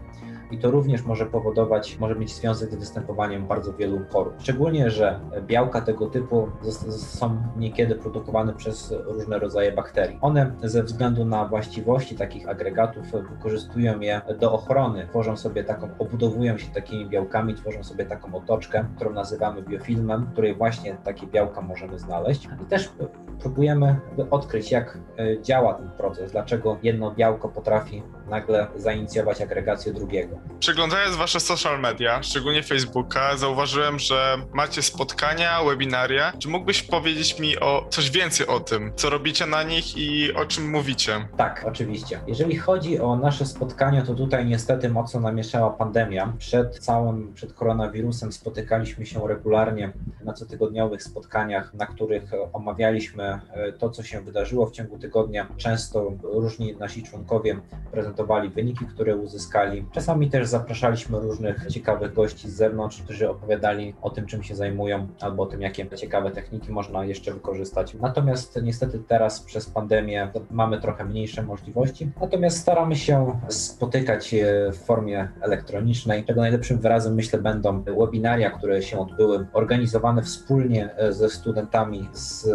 i to również może powodować, może mieć związek z występowaniem bardzo wielu chorób. Szczególnie, że białka tego typu są niekiedy produkowane przez różne rodzaje bakterii. One ze względu na właściwości takich agregatów wykorzystują je do ochrony, tworzą sobie taką, obudowują się takimi białkami, tworzą sobie taką otoczkę, którą nazywamy biofilmem, w której właśnie takie białka możemy znaleźć. I też próbujemy odkryć, jak e, działa ten proces, dlaczego jedno białko potrafi nagle zainicjować agregację drugiego. Przeglądając wasze social media, szczególnie Facebooka, zauważyłem, że macie spotkania, webinaria. Czy mógłbyś powiedzieć mi o coś więcej o tym, co robicie na nich i o czym mówicie? Tak, oczywiście. Jeżeli chodzi o nasze spotkania, to tutaj niestety mocno namieszała pandemia. Przed całym, przed koronawirusem spotykaliśmy się regularnie na cotygodniowych spotkaniach, na których omawialiśmy e, to, co się wydarzyło w ciągu tygodnia. Często różni nasi członkowie prezentowali wyniki, które uzyskali. Czasami też zapraszaliśmy różnych ciekawych gości z zewnątrz, którzy opowiadali o tym, czym się zajmują, albo o tym, jakie ciekawe techniki można jeszcze wykorzystać. Natomiast niestety teraz przez pandemię mamy trochę mniejsze możliwości, natomiast staramy się spotykać w formie elektronicznej, czego najlepszym wyrazem myślę będą webinaria, które się odbyły, organizowane wspólnie ze studentami z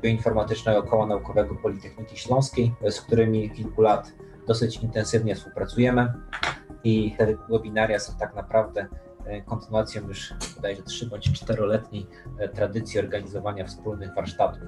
Bioinformatycznego Koła Naukowego Politechniki Śląskiej, z którymi kilku lat dosyć intensywnie współpracujemy i te webinaria są tak naprawdę e, kontynuacją już bodajże 3 bądź 4-letniej e, tradycji organizowania wspólnych warsztatów.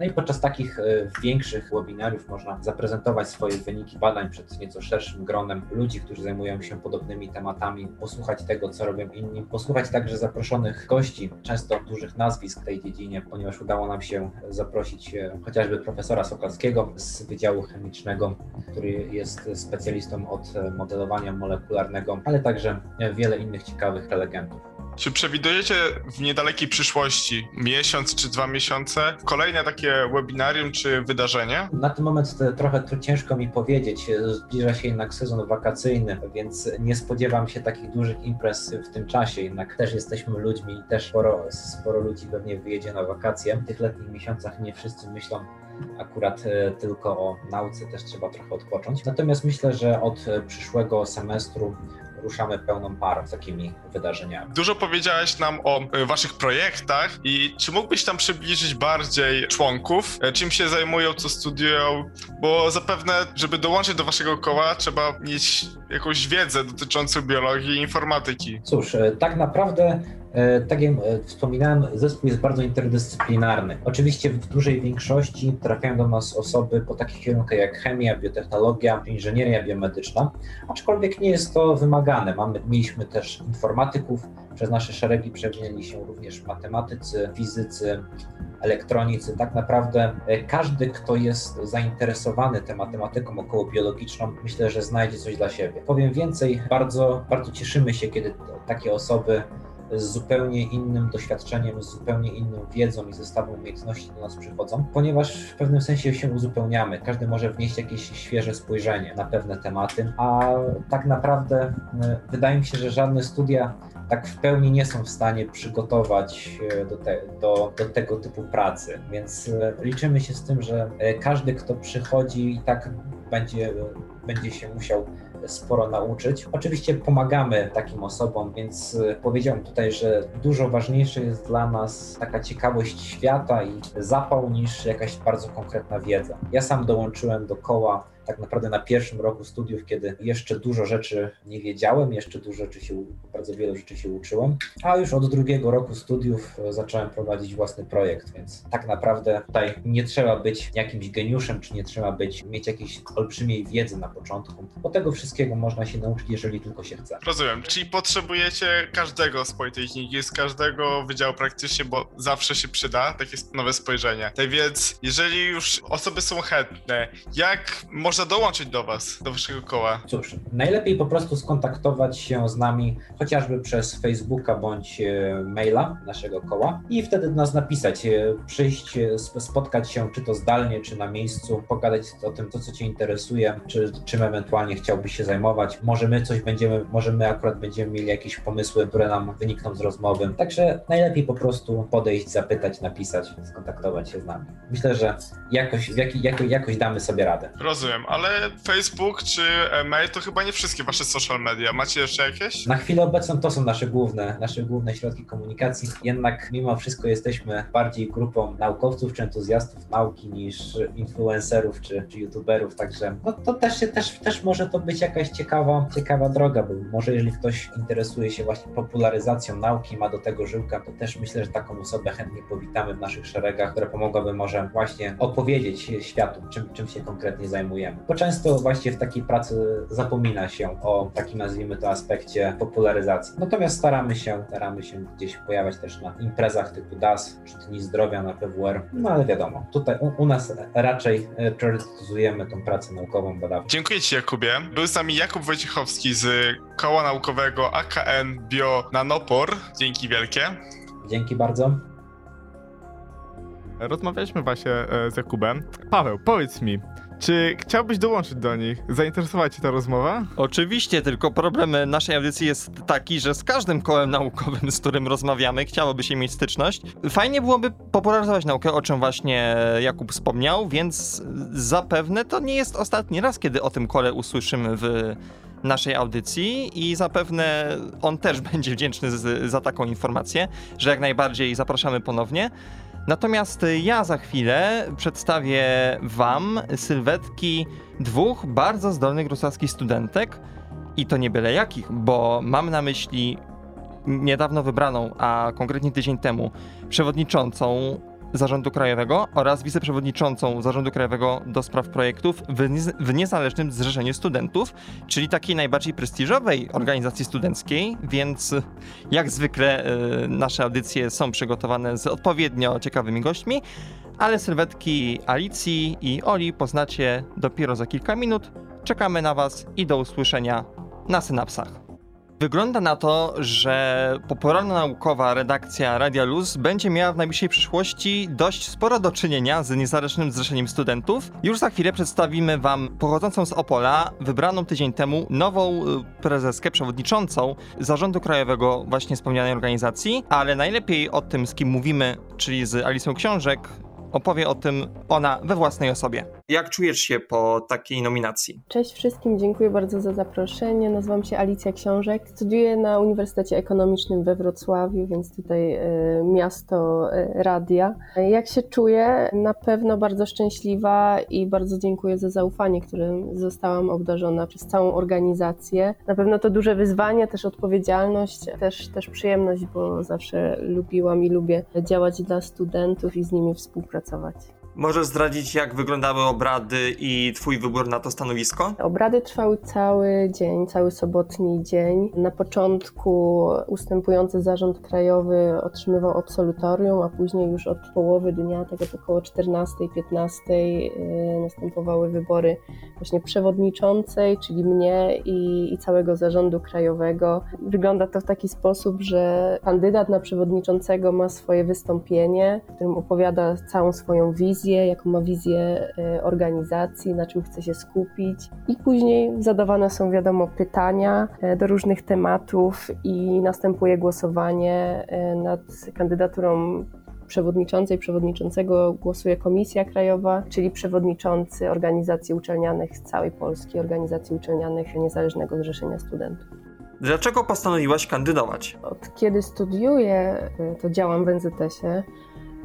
No i podczas takich e, większych webinariów można zaprezentować swoje wyniki badań przed nieco szerszym gronem ludzi, którzy zajmują się podobnymi tematami, posłuchać tego, co robią inni, posłuchać także zaproszonych gości, często dużych nazwisk w tej dziedzinie, ponieważ udało nam się zaprosić e, chociażby profesora Sokalskiego z Wydziału Chemicznego, który jest specjalistą od modelowania molekularnego, ale także wiele innych ciekawych prelegentów. Czy przewidujecie w niedalekiej przyszłości, miesiąc czy dwa miesiące, kolejne takie webinarium czy wydarzenie? Na ten moment trochę to ciężko mi powiedzieć. Zbliża się jednak sezon wakacyjny, więc nie spodziewam się takich dużych imprez w tym czasie. Jednak też jesteśmy ludźmi i też sporo, sporo ludzi pewnie wyjedzie na wakacje. W tych letnich miesiącach nie wszyscy myślą akurat e, tylko o nauce, też trzeba trochę odpocząć. Natomiast myślę, że od przyszłego semestru ruszamy pełną parą z takimi wydarzeniami. Dużo powiedziałeś nam o e, waszych projektach i czy mógłbyś tam przybliżyć bardziej członków, e, czym się zajmują, co studiują, bo zapewne, żeby dołączyć do waszego koła, trzeba mieć jakąś wiedzę dotyczącą biologii i informatyki. Cóż, e, tak naprawdę tak jak wspominałem, zespół jest bardzo interdyscyplinarny. Oczywiście w dużej większości trafiają do nas osoby po takich kierunkach jak chemia, biotechnologia, inżynieria biomedyczna, aczkolwiek nie jest to wymagane. Mamy, mieliśmy też informatyków, przez nasze szeregi przewinęli się również matematycy, fizycy, elektronicy. Tak naprawdę każdy, kto jest zainteresowany tę matematyką okołobiologiczną, myślę, że znajdzie coś dla siebie. Powiem więcej, bardzo, bardzo cieszymy się, kiedy takie osoby z zupełnie innym doświadczeniem, z zupełnie inną wiedzą i zestawem umiejętności do nas przychodzą, ponieważ w pewnym sensie się uzupełniamy. Każdy może wnieść jakieś świeże spojrzenie na pewne tematy, a tak naprawdę e, wydaje mi się, że żadne studia tak w pełni nie są w stanie przygotować e, do, te, do, do tego typu pracy. Więc e, liczymy się z tym, że każdy, kto przychodzi, i tak będzie, będzie się musiał sporo nauczyć. Oczywiście pomagamy takim osobom, więc y, powiedziałem tutaj, że dużo ważniejsze jest dla nas taka ciekawość świata i zapał niż jakaś bardzo konkretna wiedza. Ja sam dołączyłem do koła tak naprawdę na pierwszym roku studiów, kiedy jeszcze dużo rzeczy nie wiedziałem, jeszcze dużo rzeczy się, bardzo wiele rzeczy się uczyłem, a już od drugiego roku studiów e, zacząłem prowadzić własny projekt, więc tak naprawdę tutaj nie trzeba być jakimś geniuszem, czy nie trzeba być, mieć jakiejś olbrzymiej wiedzy na początku, bo tego wszystkiego można się nauczyć, jeżeli tylko się chce. Rozumiem, czyli potrzebujecie każdego z Politechniki, z każdego wydziału praktycznie, bo zawsze się przyda takie nowe spojrzenie. Tak więc, jeżeli już osoby są chętne, jak można można dołączyć do Was, do Waszego koła? Cóż, najlepiej po prostu skontaktować się z nami chociażby przez Facebooka bądź e, maila naszego koła i wtedy do nas napisać, e, przyjść, e, spotkać się czy to zdalnie, czy na miejscu, pogadać o tym, co, co Cię interesuje, czy czym ewentualnie chciałbyś się zajmować. Może my coś będziemy, może my akurat będziemy mieli jakieś pomysły, które nam wynikną z rozmowy. Także najlepiej po prostu podejść, zapytać, napisać, skontaktować się z nami. Myślę, że jakoś, jak, jakoś damy sobie radę. Rozumiem ale Facebook czy mail to chyba nie wszystkie wasze social media. Macie jeszcze jakieś? Na chwilę obecną to są nasze główne, nasze główne środki komunikacji. Jednak mimo wszystko jesteśmy bardziej grupą naukowców czy entuzjastów nauki niż influencerów czy, czy youtuberów, także no, to też, też, też może to być jakaś ciekawa, ciekawa droga, bo może jeżeli ktoś interesuje się właśnie popularyzacją nauki, ma do tego żyłkę, to też myślę, że taką osobę chętnie powitamy w naszych szeregach, która pomogłaby może właśnie opowiedzieć światu, czym, czym się konkretnie zajmujemy bo często właśnie w takiej pracy zapomina się o takim, nazwijmy to, aspekcie popularyzacji. Natomiast staramy się, staramy się gdzieś pojawiać też na imprezach typu DAS, czy Dni Zdrowia na PWR, no ale wiadomo, tutaj u, u nas raczej e, priorytetyzujemy tą pracę naukową, badawczą. Dziękuję Ci Jakubie. Był z nami Jakub Wojciechowski z Koła Naukowego AKN Bio Nanopor. Dzięki wielkie. Dzięki bardzo. Rozmawialiśmy właśnie e, z Jakubem. Paweł, powiedz mi, czy chciałbyś dołączyć do nich? Zainteresowała cię ta rozmowa? Oczywiście, tylko problem naszej audycji jest taki, że z każdym kołem naukowym, z którym rozmawiamy, chciałoby się mieć styczność. Fajnie byłoby popularyzować naukę, o czym właśnie Jakub wspomniał, więc zapewne to nie jest ostatni raz, kiedy o tym kole usłyszymy w naszej audycji i zapewne on też będzie wdzięczny za taką informację, że jak najbardziej zapraszamy ponownie. Natomiast ja za chwilę przedstawię Wam sylwetki dwóch bardzo zdolnych rusackich studentek. I to nie byle jakich, bo mam na myśli niedawno wybraną, a konkretnie tydzień temu, przewodniczącą Zarządu Krajowego oraz wiceprzewodniczącą Zarządu Krajowego do spraw projektów w, w Niezależnym Zrzeszeniu Studentów, czyli takiej najbardziej prestiżowej organizacji studenckiej, więc jak zwykle y, nasze audycje są przygotowane z odpowiednio ciekawymi gośćmi, ale sylwetki Alicji i Oli poznacie dopiero za kilka minut. Czekamy na Was i do usłyszenia na synapsach. Wygląda na to, że popularno-naukowa redakcja Radia Luz będzie miała w najbliższej przyszłości dość sporo do czynienia z niezależnym zrzeszeniem studentów. Już za chwilę przedstawimy Wam pochodzącą z Opola, wybraną tydzień temu nową y, prezeskę, przewodniczącą Zarządu Krajowego właśnie wspomnianej organizacji, ale najlepiej o tym, z kim mówimy, czyli z Alicją Książek, opowie o tym ona we własnej osobie. Jak czujesz się po takiej nominacji? Cześć wszystkim, dziękuję bardzo za zaproszenie. Nazywam się Alicja Książek. Studiuję na Uniwersytecie Ekonomicznym we Wrocławiu, więc tutaj e, miasto e, radia. Jak się czuję? Na pewno bardzo szczęśliwa i bardzo dziękuję za zaufanie, którym zostałam obdarzona przez całą organizację. Na pewno to duże wyzwanie, też odpowiedzialność, też, też przyjemność, bo zawsze lubiłam i lubię działać dla studentów i z nimi współpracować. Możesz zdradzić, jak wyglądały obrady i Twój wybór na to stanowisko? Obrady trwały cały dzień, cały sobotni dzień. Na początku ustępujący zarząd krajowy otrzymywał absolutorium, a później już od połowy dnia, tak od około 14-15 yy, następowały wybory właśnie przewodniczącej, czyli mnie i, i całego zarządu krajowego. Wygląda to w taki sposób, że kandydat na przewodniczącego ma swoje wystąpienie, w którym opowiada całą swoją wizję wizję, jaką ma wizję e, organizacji, na czym chce się skupić. I później zadawane są, wiadomo, pytania e, do różnych tematów i następuje głosowanie e, nad kandydaturą przewodniczącej, przewodniczącego głosuje Komisja Krajowa, czyli przewodniczący organizacji uczelnianych z całej Polski, organizacji uczelnianych Niezależnego Zrzeszenia Studentów. Dlaczego postanowiłaś kandydować? Od kiedy studiuję, to działam w NZS-ie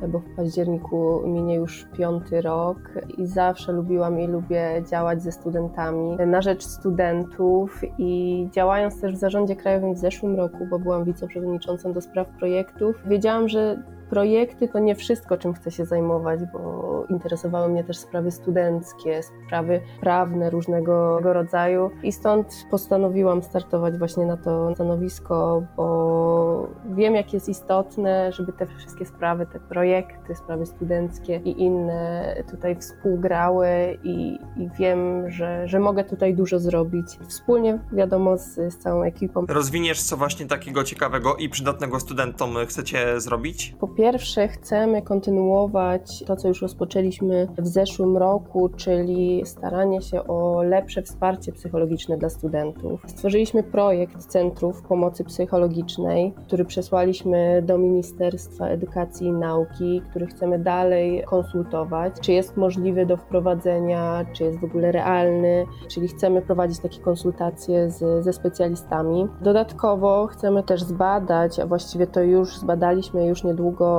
bo w październiku minie już piąty rok i zawsze lubiłam i lubię działać ze studentami na rzecz studentów i działając też w zarządzie krajowym w zeszłym roku, bo byłam wiceprzewodniczącą do spraw projektów, wiedziałam, że projekty to nie wszystko, czym chcę się zajmować, bo interesowały mnie też sprawy studenckie, sprawy prawne różnego rodzaju i stąd postanowiłam startować właśnie na to stanowisko, bo wiem, jak jest istotne, żeby te wszystkie sprawy, te projekty, sprawy studenckie i inne tutaj współgrały i, i wiem, że, że mogę tutaj dużo zrobić. Wspólnie, wiadomo, z, z całą ekipą. Rozwiniesz co właśnie takiego ciekawego i przydatnego studentom chcecie zrobić? Po pierwsze, chcemy kontynuować to, co już rozpoczęliśmy w zeszłym roku, czyli staranie się o lepsze wsparcie psychologiczne dla studentów. Stworzyliśmy projekt Centrów Pomocy Psychologicznej, który przesłaliśmy do Ministerstwa Edukacji i Nauki, który chcemy dalej konsultować, czy jest możliwy do wprowadzenia, czy jest w ogóle realny, czyli chcemy prowadzić takie konsultacje z, ze specjalistami. Dodatkowo chcemy też zbadać, a właściwie to już zbadaliśmy już niedługo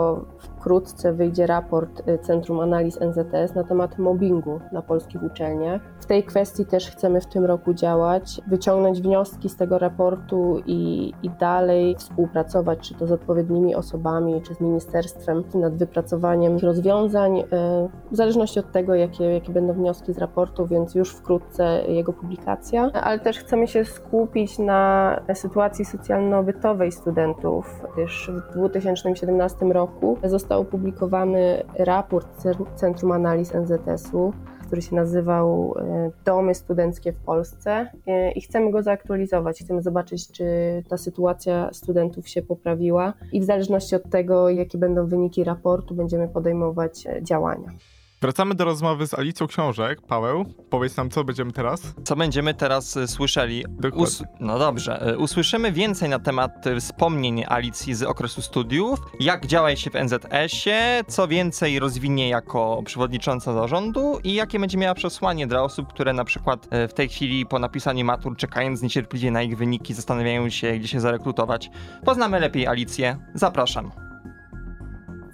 v wkrótce wyjdzie raport y, Centrum Analiz NZS na temat mobbingu na polskich uczelniach. W tej kwestii też chcemy w tym roku działać, wyciągnąć wnioski z tego raportu i, i dalej współpracować, czy to z odpowiednimi osobami, czy z ministerstwem nad wypracowaniem rozwiązań, y, w zależności od tego, jakie, jakie będą wnioski z raportu, więc już wkrótce jego publikacja. Ale też chcemy się skupić na sytuacji socjalno-bytowej studentów, gdyż w 2017 roku został opublikowany raport Centrum Analiz NZS-u, który się nazywał e, Domy Studenckie w Polsce e, i chcemy go zaktualizować. Chcemy zobaczyć, czy ta sytuacja studentów się poprawiła i w zależności od tego, jakie będą wyniki raportu, będziemy podejmować e, działania. Wracamy do rozmowy z Alicją Książek. Paweł, powiedz nam, co będziemy teraz? Co będziemy teraz y, słyszeli? Us no dobrze. Y, usłyszymy więcej na temat y, wspomnień Alicji z okresu studiów, jak działa się w NZS-ie, co więcej rozwinie jako przewodnicząca zarządu i jakie będzie miała przesłanie dla osób, które na przykład w tej chwili po napisaniu matur, czekając niecierpliwie na ich wyniki, zastanawiają się, gdzie się zarekrutować. Poznamy lepiej Alicję. Zapraszam.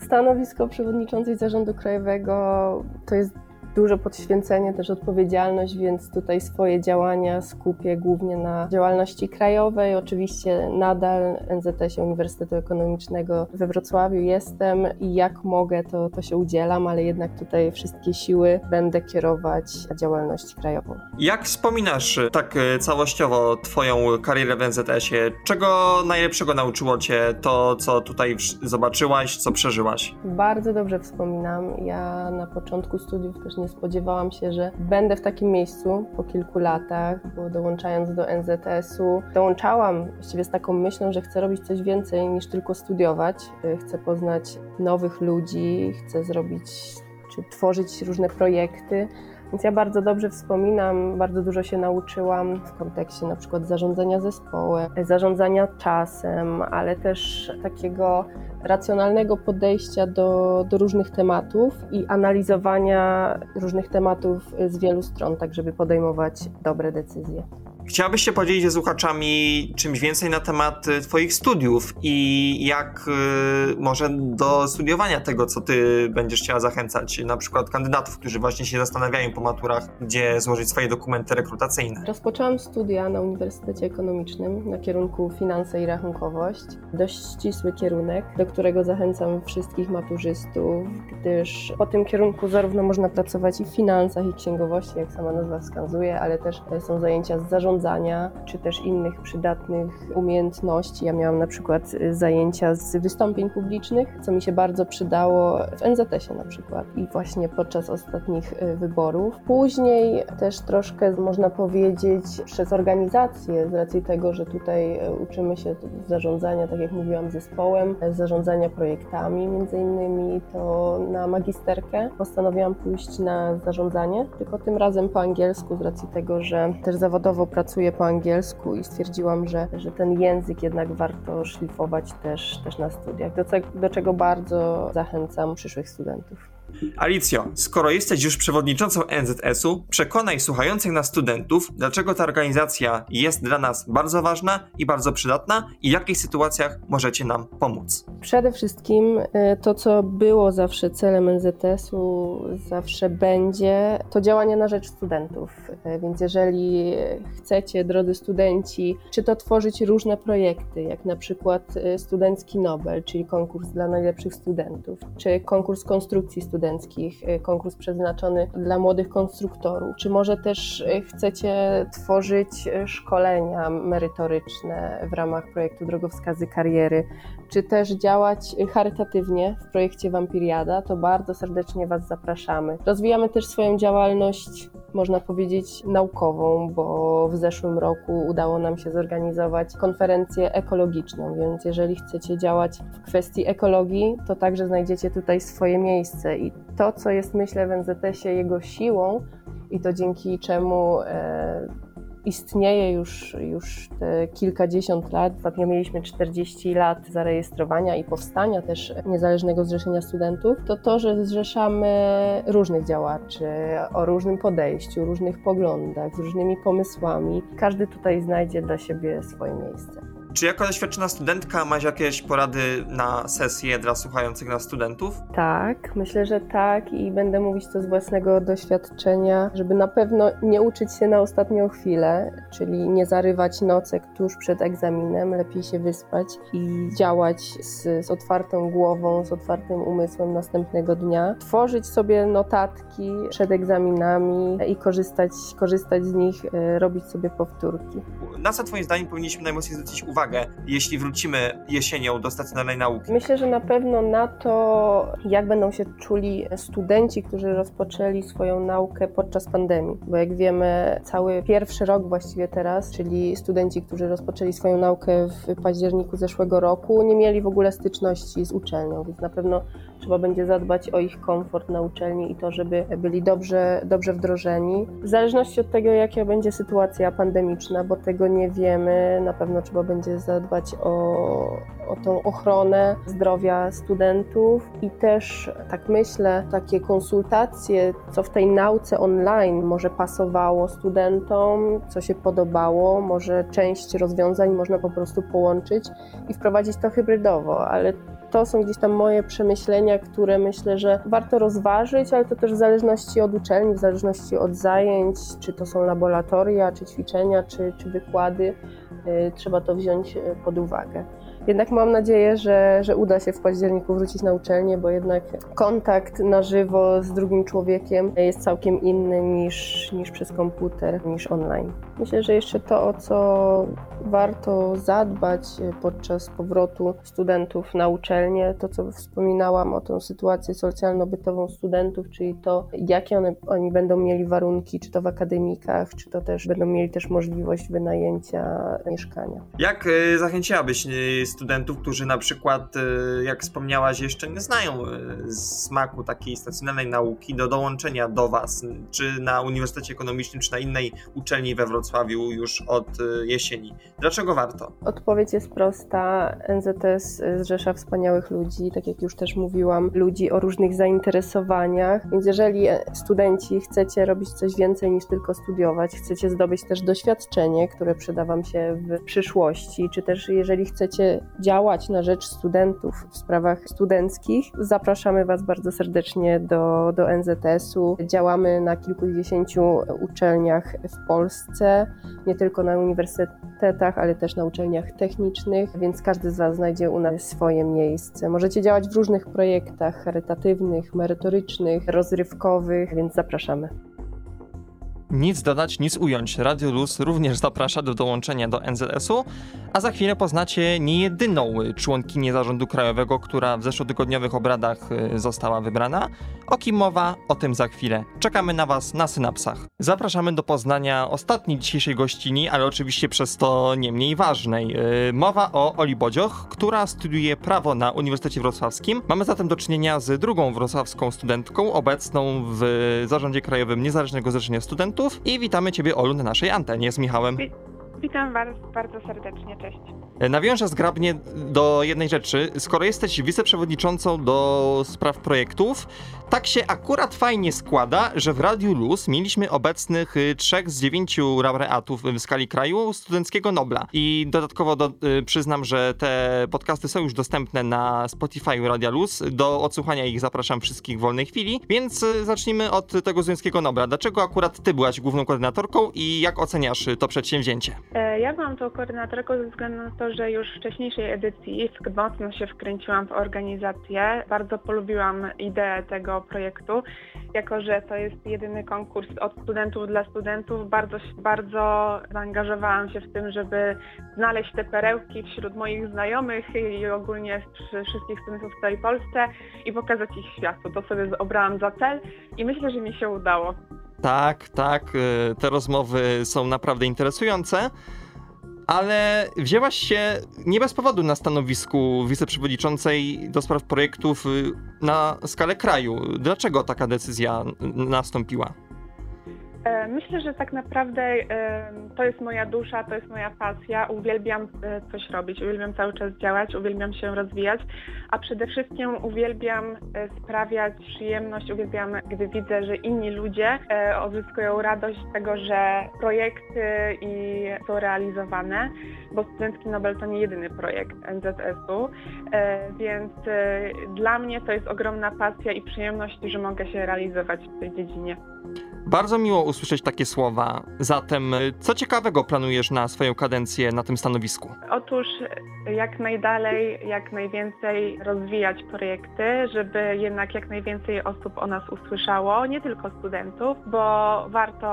Stanowisko przewodniczącej zarządu krajowego to jest duże podświęcenie, też odpowiedzialność, więc tutaj swoje działania skupię głównie na działalności krajowej. Oczywiście nadal NZS Uniwersytetu Ekonomicznego we Wrocławiu jestem i jak mogę, to, to się udzielam, ale jednak tutaj wszystkie siły będę kierować na działalność krajową. Jak wspominasz tak e, całościowo Twoją karierę w NZS-ie? Czego najlepszego nauczyło Cię to, co tutaj zobaczyłaś, co przeżyłaś? Bardzo dobrze wspominam. Ja na początku studiów też nie nie spodziewałam się, że będę w takim miejscu po kilku latach, bo dołączając do NZS-u, dołączałam właściwie z taką myślą, że chcę robić coś więcej niż tylko studiować. Y, chcę poznać nowych ludzi, chcę zrobić czy tworzyć różne projekty. Więc ja bardzo dobrze wspominam, bardzo dużo się nauczyłam w kontekście na przykład zarządzania zespołem, zarządzania czasem, ale też takiego racjonalnego podejścia do, do różnych tematów i analizowania różnych tematów z wielu stron, tak żeby podejmować dobre decyzje. Chciałabyś się podzielić ze słuchaczami czymś więcej na temat y, Twoich studiów i jak y, może do studiowania tego, co Ty będziesz chciała zachęcać, na przykład kandydatów, którzy właśnie się zastanawiają po maturach, gdzie złożyć swoje dokumenty rekrutacyjne? Rozpoczęłam studia na Uniwersytecie Ekonomicznym na kierunku Finanse i Rachunkowość. Dość ścisły kierunek, do którego zachęcam wszystkich maturzystów, gdyż po tym kierunku zarówno można pracować i w finansach, i księgowości, jak sama nazwa wskazuje, ale też są zajęcia z zarządzania zarządzania, czy też innych przydatnych umiejętności. Ja miałam na przykład y, zajęcia z wystąpień publicznych, co mi się bardzo przydało w NZS-ie na przykład i właśnie podczas ostatnich y, wyborów. Później też troszkę można powiedzieć przez organizację, z racji tego, że tutaj y, uczymy się zarządzania, tak jak mówiłam, zespołem, zarządzania projektami między innymi, to na magisterkę postanowiłam pójść na zarządzanie, tylko tym razem po angielsku, z racji tego, że też zawodowo pracuję pracuję po angielsku i stwierdziłam, że, że ten język jednak warto szlifować też, też na studiach, do, do czego bardzo zachęcam przyszłych studentów. Alicjo, skoro jesteś już przewodniczącą NZS-u, przekonaj słuchających nas studentów, dlaczego ta organizacja jest dla nas bardzo ważna i bardzo przydatna i w jakich sytuacjach możecie nam pomóc. Przede wszystkim y, to, co było zawsze celem NZS-u, zawsze będzie, to działanie na rzecz studentów. Y, więc jeżeli chcecie, drodzy studenci, czy to tworzyć różne projekty, jak na przykład y, Studencki Nobel, czyli konkurs dla najlepszych studentów, czy konkurs konstrukcji studentów, studenckich, y, konkurs przeznaczony dla młodych konstruktorów. Czy może też y, chcecie tworzyć y, szkolenia merytoryczne w ramach projektu Drogowskazy Kariery, czy też działać charytatywnie w projekcie Wampiriada, to bardzo serdecznie Was zapraszamy. Rozwijamy też swoją działalność, można powiedzieć, naukową, bo w zeszłym roku udało nam się zorganizować konferencję ekologiczną, więc jeżeli chcecie działać w kwestii ekologii, to także znajdziecie tutaj swoje miejsce i to, co jest myślę w NZS-ie jego siłą i to dzięki czemu e, istnieje już, już te kilkadziesiąt lat. Ostatnio mieliśmy 40 lat zarejestrowania i powstania też Niezależnego Zrzeszenia Studentów. To to, że zrzeszamy różnych działaczy o różnym podejściu, różnych poglądach, z różnymi pomysłami. Każdy tutaj znajdzie dla siebie swoje miejsce. Czy jako doświadczona studentka masz jakieś porady na sesję dla słuchających nas studentów? Tak, myślę, że tak i będę mówić to z własnego doświadczenia, żeby na pewno nie uczyć się na ostatnią chwilę, czyli nie zarywać nocek tuż przed egzaminem, lepiej się wyspać i działać z, z otwartą głową, z otwartym umysłem następnego dnia. Tworzyć sobie notatki przed egzaminami i korzystać, korzystać z nich, e, robić sobie powtórki. Na co Twoim zdaniem powinniśmy najmocniej zwrócić uwagę? Uwagę, jeśli wrócimy jesienią do stacjonarnej nauki? Myślę, że na pewno na to, jak będą się czuli studenci, którzy rozpoczęli swoją naukę podczas pandemii. Bo jak wiemy, cały pierwszy rok właściwie teraz, czyli studenci, którzy rozpoczęli swoją naukę w październiku zeszłego roku, nie mieli w ogóle styczności z uczelnią, więc na pewno trzeba będzie zadbać o ich komfort na uczelni i to, żeby byli dobrze, dobrze wdrożeni. W zależności od tego, jaka będzie sytuacja pandemiczna, bo tego nie wiemy, na pewno trzeba będzie zadbać o, o tą ochronę zdrowia studentów i też, tak myślę, takie konsultacje, co w tej nauce online może pasowało studentom, co się podobało, może część rozwiązań można po prostu połączyć i wprowadzić to hybrydowo, ale to są gdzieś tam moje przemyślenia, które myślę, że warto rozważyć, ale to też w zależności od uczelni, w zależności od zajęć, czy to są laboratoria, czy ćwiczenia, czy, czy wykłady, y, trzeba to wziąć y, pod uwagę. Jednak mam nadzieję, że, że uda się w październiku wrócić na uczelnię, bo jednak kontakt na żywo z drugim człowiekiem jest całkiem inny niż, niż przez komputer, niż online. Myślę, że jeszcze to, o co warto zadbać podczas powrotu studentów na uczelnię, to co wspominałam o tą sytuację socjalno-bytową studentów, czyli to, jakie one, oni będą mieli warunki, czy to w akademikach, czy to też będą mieli też możliwość wynajęcia mieszkania. Jak y, zachęciłabyś y, studentów, którzy na przykład, y, jak wspomniałaś, jeszcze nie znają smaku takiej stacjonarnej nauki, do dołączenia do Was, czy na Uniwersytecie Ekonomicznym, czy na innej uczelni we Wrocławiu już od jesieni? Dlaczego warto? Odpowiedź jest prosta. NZS zrzesza wspaniałych ludzi, tak jak już też mówiłam, ludzi o różnych zainteresowaniach, więc jeżeli studenci chcecie robić coś więcej niż tylko studiować, chcecie zdobyć też doświadczenie, które przyda Wam się w przyszłości, czy też jeżeli chcecie działać na rzecz studentów w sprawach studenckich, zapraszamy Was bardzo serdecznie do, do NZS-u. Działamy na kilkudziesięciu uczelniach w Polsce, nie tylko na uniwersytetach, ale też na uczelniach technicznych, więc każdy z Was znajdzie u nas swoje miejsce. Możecie działać w różnych projektach charytatywnych, merytorycznych, rozrywkowych, więc zapraszamy. Nic dodać, nic ująć. Radio Luz również zaprasza do dołączenia do NZS-u, a za chwilę poznacie niejedyną członkinię zarządu krajowego, która w zeszłotygodniowych obradach y, została wybrana. O kim mowa? O tym za chwilę. Czekamy na Was na synapsach. Zapraszamy do poznania ostatniej dzisiejszej gościni, ale oczywiście przez to nie mniej ważnej. Y, mowa o Oli Bodzioch, która studiuje prawo na Uniwersytecie Wrocławskim. Mamy zatem do czynienia z drugą wrocławską studentką, obecną w zarządzie krajowym Niezależnego Zrzeszenia Studentów i witamy Ciebie, Olu, na naszej antenie z Michałem. Witam Was bardzo serdecznie, cześć. Nawiążę zgrabnie do jednej rzeczy. Skoro jesteś wiceprzewodniczącą do spraw projektów, tak się akurat fajnie składa, że w Radiu Luz mieliśmy obecnych y, trzech z dziewięciu laureatów w skali kraju studenckiego Nobla. I dodatkowo do, y, przyznam, że te podcasty są już dostępne na Spotify Radia Luz. Do odsłuchania ich zapraszam wszystkich w wolnej chwili. Więc y, zacznijmy od tego studenckiego Nobla. Dlaczego akurat ty byłaś główną koordynatorką i jak oceniasz to przedsięwzięcie? E, ja byłam tą koordynatorką ze względu na to, że już w wcześniejszej edycji mocno się wkręciłam w organizację. Bardzo polubiłam ideę tego projektu, jako że to jest jedyny konkurs od studentów dla studentów. Bardzo, bardzo zaangażowałam się w tym, żeby znaleźć te perełki wśród moich znajomych i ogólnie wszystkich studentów w całej Polsce i pokazać ich światu. To sobie obrałam za cel i myślę, że mi się udało. Tak, tak, y, te rozmowy są naprawdę interesujące ale wzięłaś się nie bez powodu na stanowisku wiceprzewodniczącej do spraw projektów y, na skalę kraju. Dlaczego taka decyzja nastąpiła? E, myślę, że tak naprawdę e, to jest moja dusza, to jest moja pasja. Uwielbiam e, coś robić, uwielbiam cały czas działać, uwielbiam się rozwijać, a przede wszystkim uwielbiam sprawiać przyjemność, uwielbiam, gdy widzę, że inni ludzie odzyskują radość z tego, że projekty i są realizowane, bo Studencki Nobel to nie jedyny projekt NZS-u, więc dla mnie to jest ogromna pasja i przyjemność, że mogę się realizować w tej dziedzinie. Bardzo miło usłyszeć takie słowa. Zatem, co ciekawego planujesz na swoją kadencję na tym stanowisku? Otóż jak najdalej, jak najwięcej rozwijać projekty, żeby jednak jak najwięcej osób o nas usłyszało, nie tylko studentów, bo warto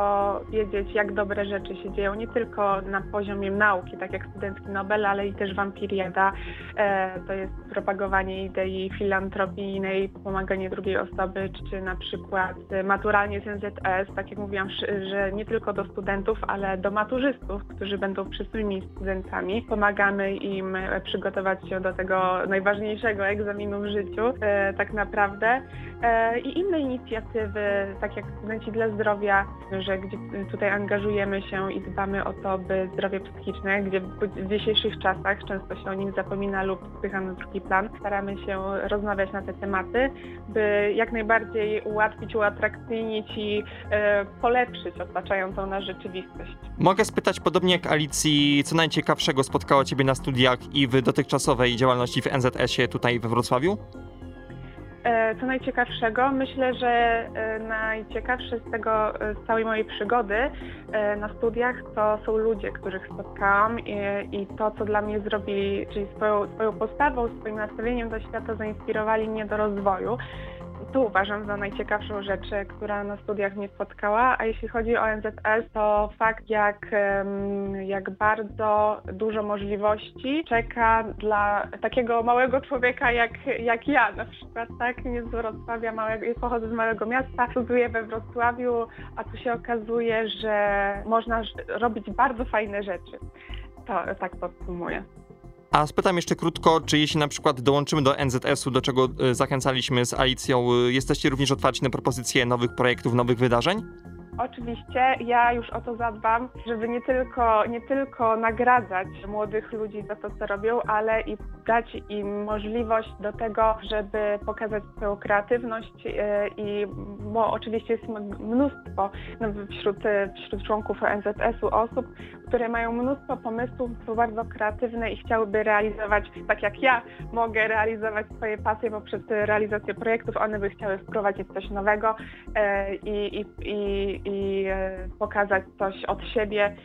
wiedzieć, jak dobre rzeczy się dzieją, nie tylko na poziomie nauki, tak jak Studencki Nobel, ale i też Wampiriada. E, to jest propagowanie idei filantropijnej, pomaganie drugiej osoby, czy na przykład maturalnie z NZS, tak jak mówiłam, że nie tylko do studentów, ale do maturzystów, którzy będą przyszłymi studentami. Pomagamy im przygotować się do tego najważniejszego egzaminu w życiu, e, tak naprawdę. E, I inne inicjatywy, tak jak Studenci dla Zdrowia, że tutaj angażujemy się i dbamy o to, by zdrowie psychiczne, gdzie w dzisiejszych czasach często się o nim zapomina lub spycha na drugi plan, staramy się rozmawiać na te tematy, by jak najbardziej ułatwić, uatrakcyjnić i e, polepszyć otaczającą nas rzeczywistość. Mogę spytać, podobnie jak Alicji, co najciekawszego spotkało Ciebie na studiach i w dotychczasowej działalności w NZS-ie tutaj we Wrocławiu? E, Co najciekawszego, myślę, że e, najciekawsze z tego, e, z całej mojej przygody na studiach to są ludzie, których spotkałam i, i to, co dla mnie zrobili, czyli swoją, swoją postawą, swoim nastawieniem do świata zainspirowali mnie do rozwoju. Tu uważam za najciekawszą rzecz, która na studiach mnie spotkała, a jeśli chodzi o NZS, to fakt, jak, jak bardzo dużo możliwości czeka dla takiego małego człowieka jak, jak ja na przykład, tak? Nie z Wrocławia, małego, pochodzę z małego miasta, studiuję we Wrocławiu, a tu się okazuje, że można robić bardzo fajne rzeczy. To tak podsumuję. A spytam jeszcze krótko, czy jeśli na przykład dołączymy do NZS-u, do czego e, zachęcaliśmy z Alicją, e, jesteście również otwarci na propozycje nowych projektów, nowych wydarzeń? Oczywiście ja już o to zadbam, żeby nie tylko, nie tylko nagradzać młodych ludzi za to, co robią, ale i dać im możliwość do tego, żeby pokazać swoją kreatywność e, i bo oczywiście jest mnóstwo no, wśród, e, wśród członków NZS-u osób, które mają mnóstwo pomysłów, są bardzo kreatywne i chciałyby realizować, tak jak ja mogę realizować swoje pasje poprzez realizację projektów, one by chciały wprowadzić coś nowego e, i, i, i, i e, pokazać coś od siebie,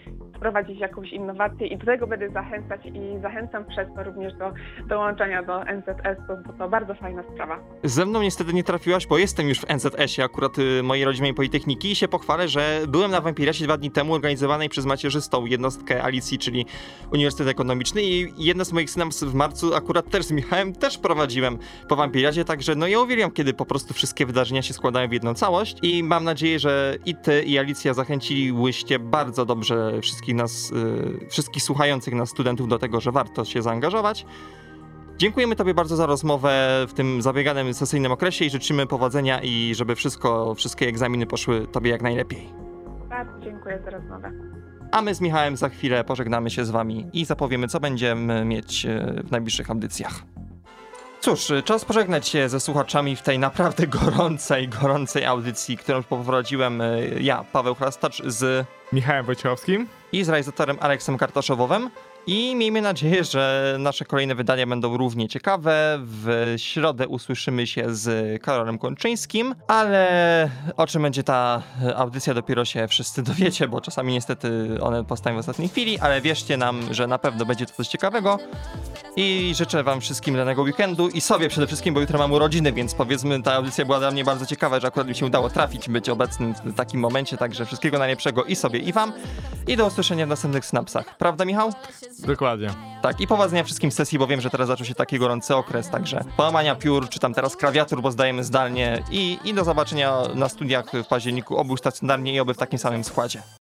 wprowadzić jakąś innowację i do tego będę zachęcać i zachęcam przez to również do dołączenia do NZS-u, bo to bardzo fajna sprawa. Ze mną niestety nie trafiłaś, bo jestem już w NZS-ie, akurat y, mojej rodzimej Politechniki i się pochwalę, że byłem na Wampiriacie dwa dni temu organizowanej przez macierzystą jednostkę Alicji, czyli Uniwersytet Ekonomiczny i jedno z moich synapsów w marcu akurat też z Michałem też prowadziłem po Wampiriadzie, także no ja uwielbiam, kiedy po prostu wszystkie wydarzenia się składają w jedną całość i mam nadzieję, że i ty i Alicja zachęciliłyście bardzo dobrze wszystkich nas, y, wszystkich słuchających nas studentów do tego, że warto się zaangażować. Dziękujemy Tobie bardzo za rozmowę w tym zabieganym sesyjnym okresie i życzymy powodzenia i żeby wszystko, wszystkie egzaminy poszły Tobie jak najlepiej. Bardzo dziękuję za rozmowę. A my z Michałem za chwilę pożegnamy się z Wami i zapowiemy, co będziemy mieć e, w najbliższych audycjach. Cóż, czas pożegnać się ze słuchaczami w tej naprawdę gorącej, gorącej audycji, którą poprowadziłem e, ja, Paweł Chrastacz z Michałem Wojciechowskim i z realizatorem Aleksem Kartaszowowem. I miejmy nadzieję, że nasze kolejne wydania będą równie ciekawe. W środę usłyszymy się z Karolem Kończyńskim, ale o czym będzie ta audycja dopiero się wszyscy dowiecie, bo czasami niestety one powstają w ostatniej chwili, ale wierzcie nam, że na pewno będzie to coś ciekawego. I życzę wam wszystkim danego weekendu i sobie przede wszystkim, bo jutro mam urodziny, więc powiedzmy ta audycja była dla mnie bardzo ciekawa, że akurat mi się udało trafić, być obecnym w takim momencie, także wszystkiego najlepszego i sobie i wam. I do usłyszenia w następnych snapsach. Prawda Michał? Dokładnie. Tak, i powodzenia wszystkim sesji, bo wiem, że teraz zaczął się taki gorący okres, także połamania piór, czy tam teraz klawiatur, bo zdajemy zdalnie i, i do zobaczenia na studiach w październiku, obu stacjonarnie i oby w takim samym składzie.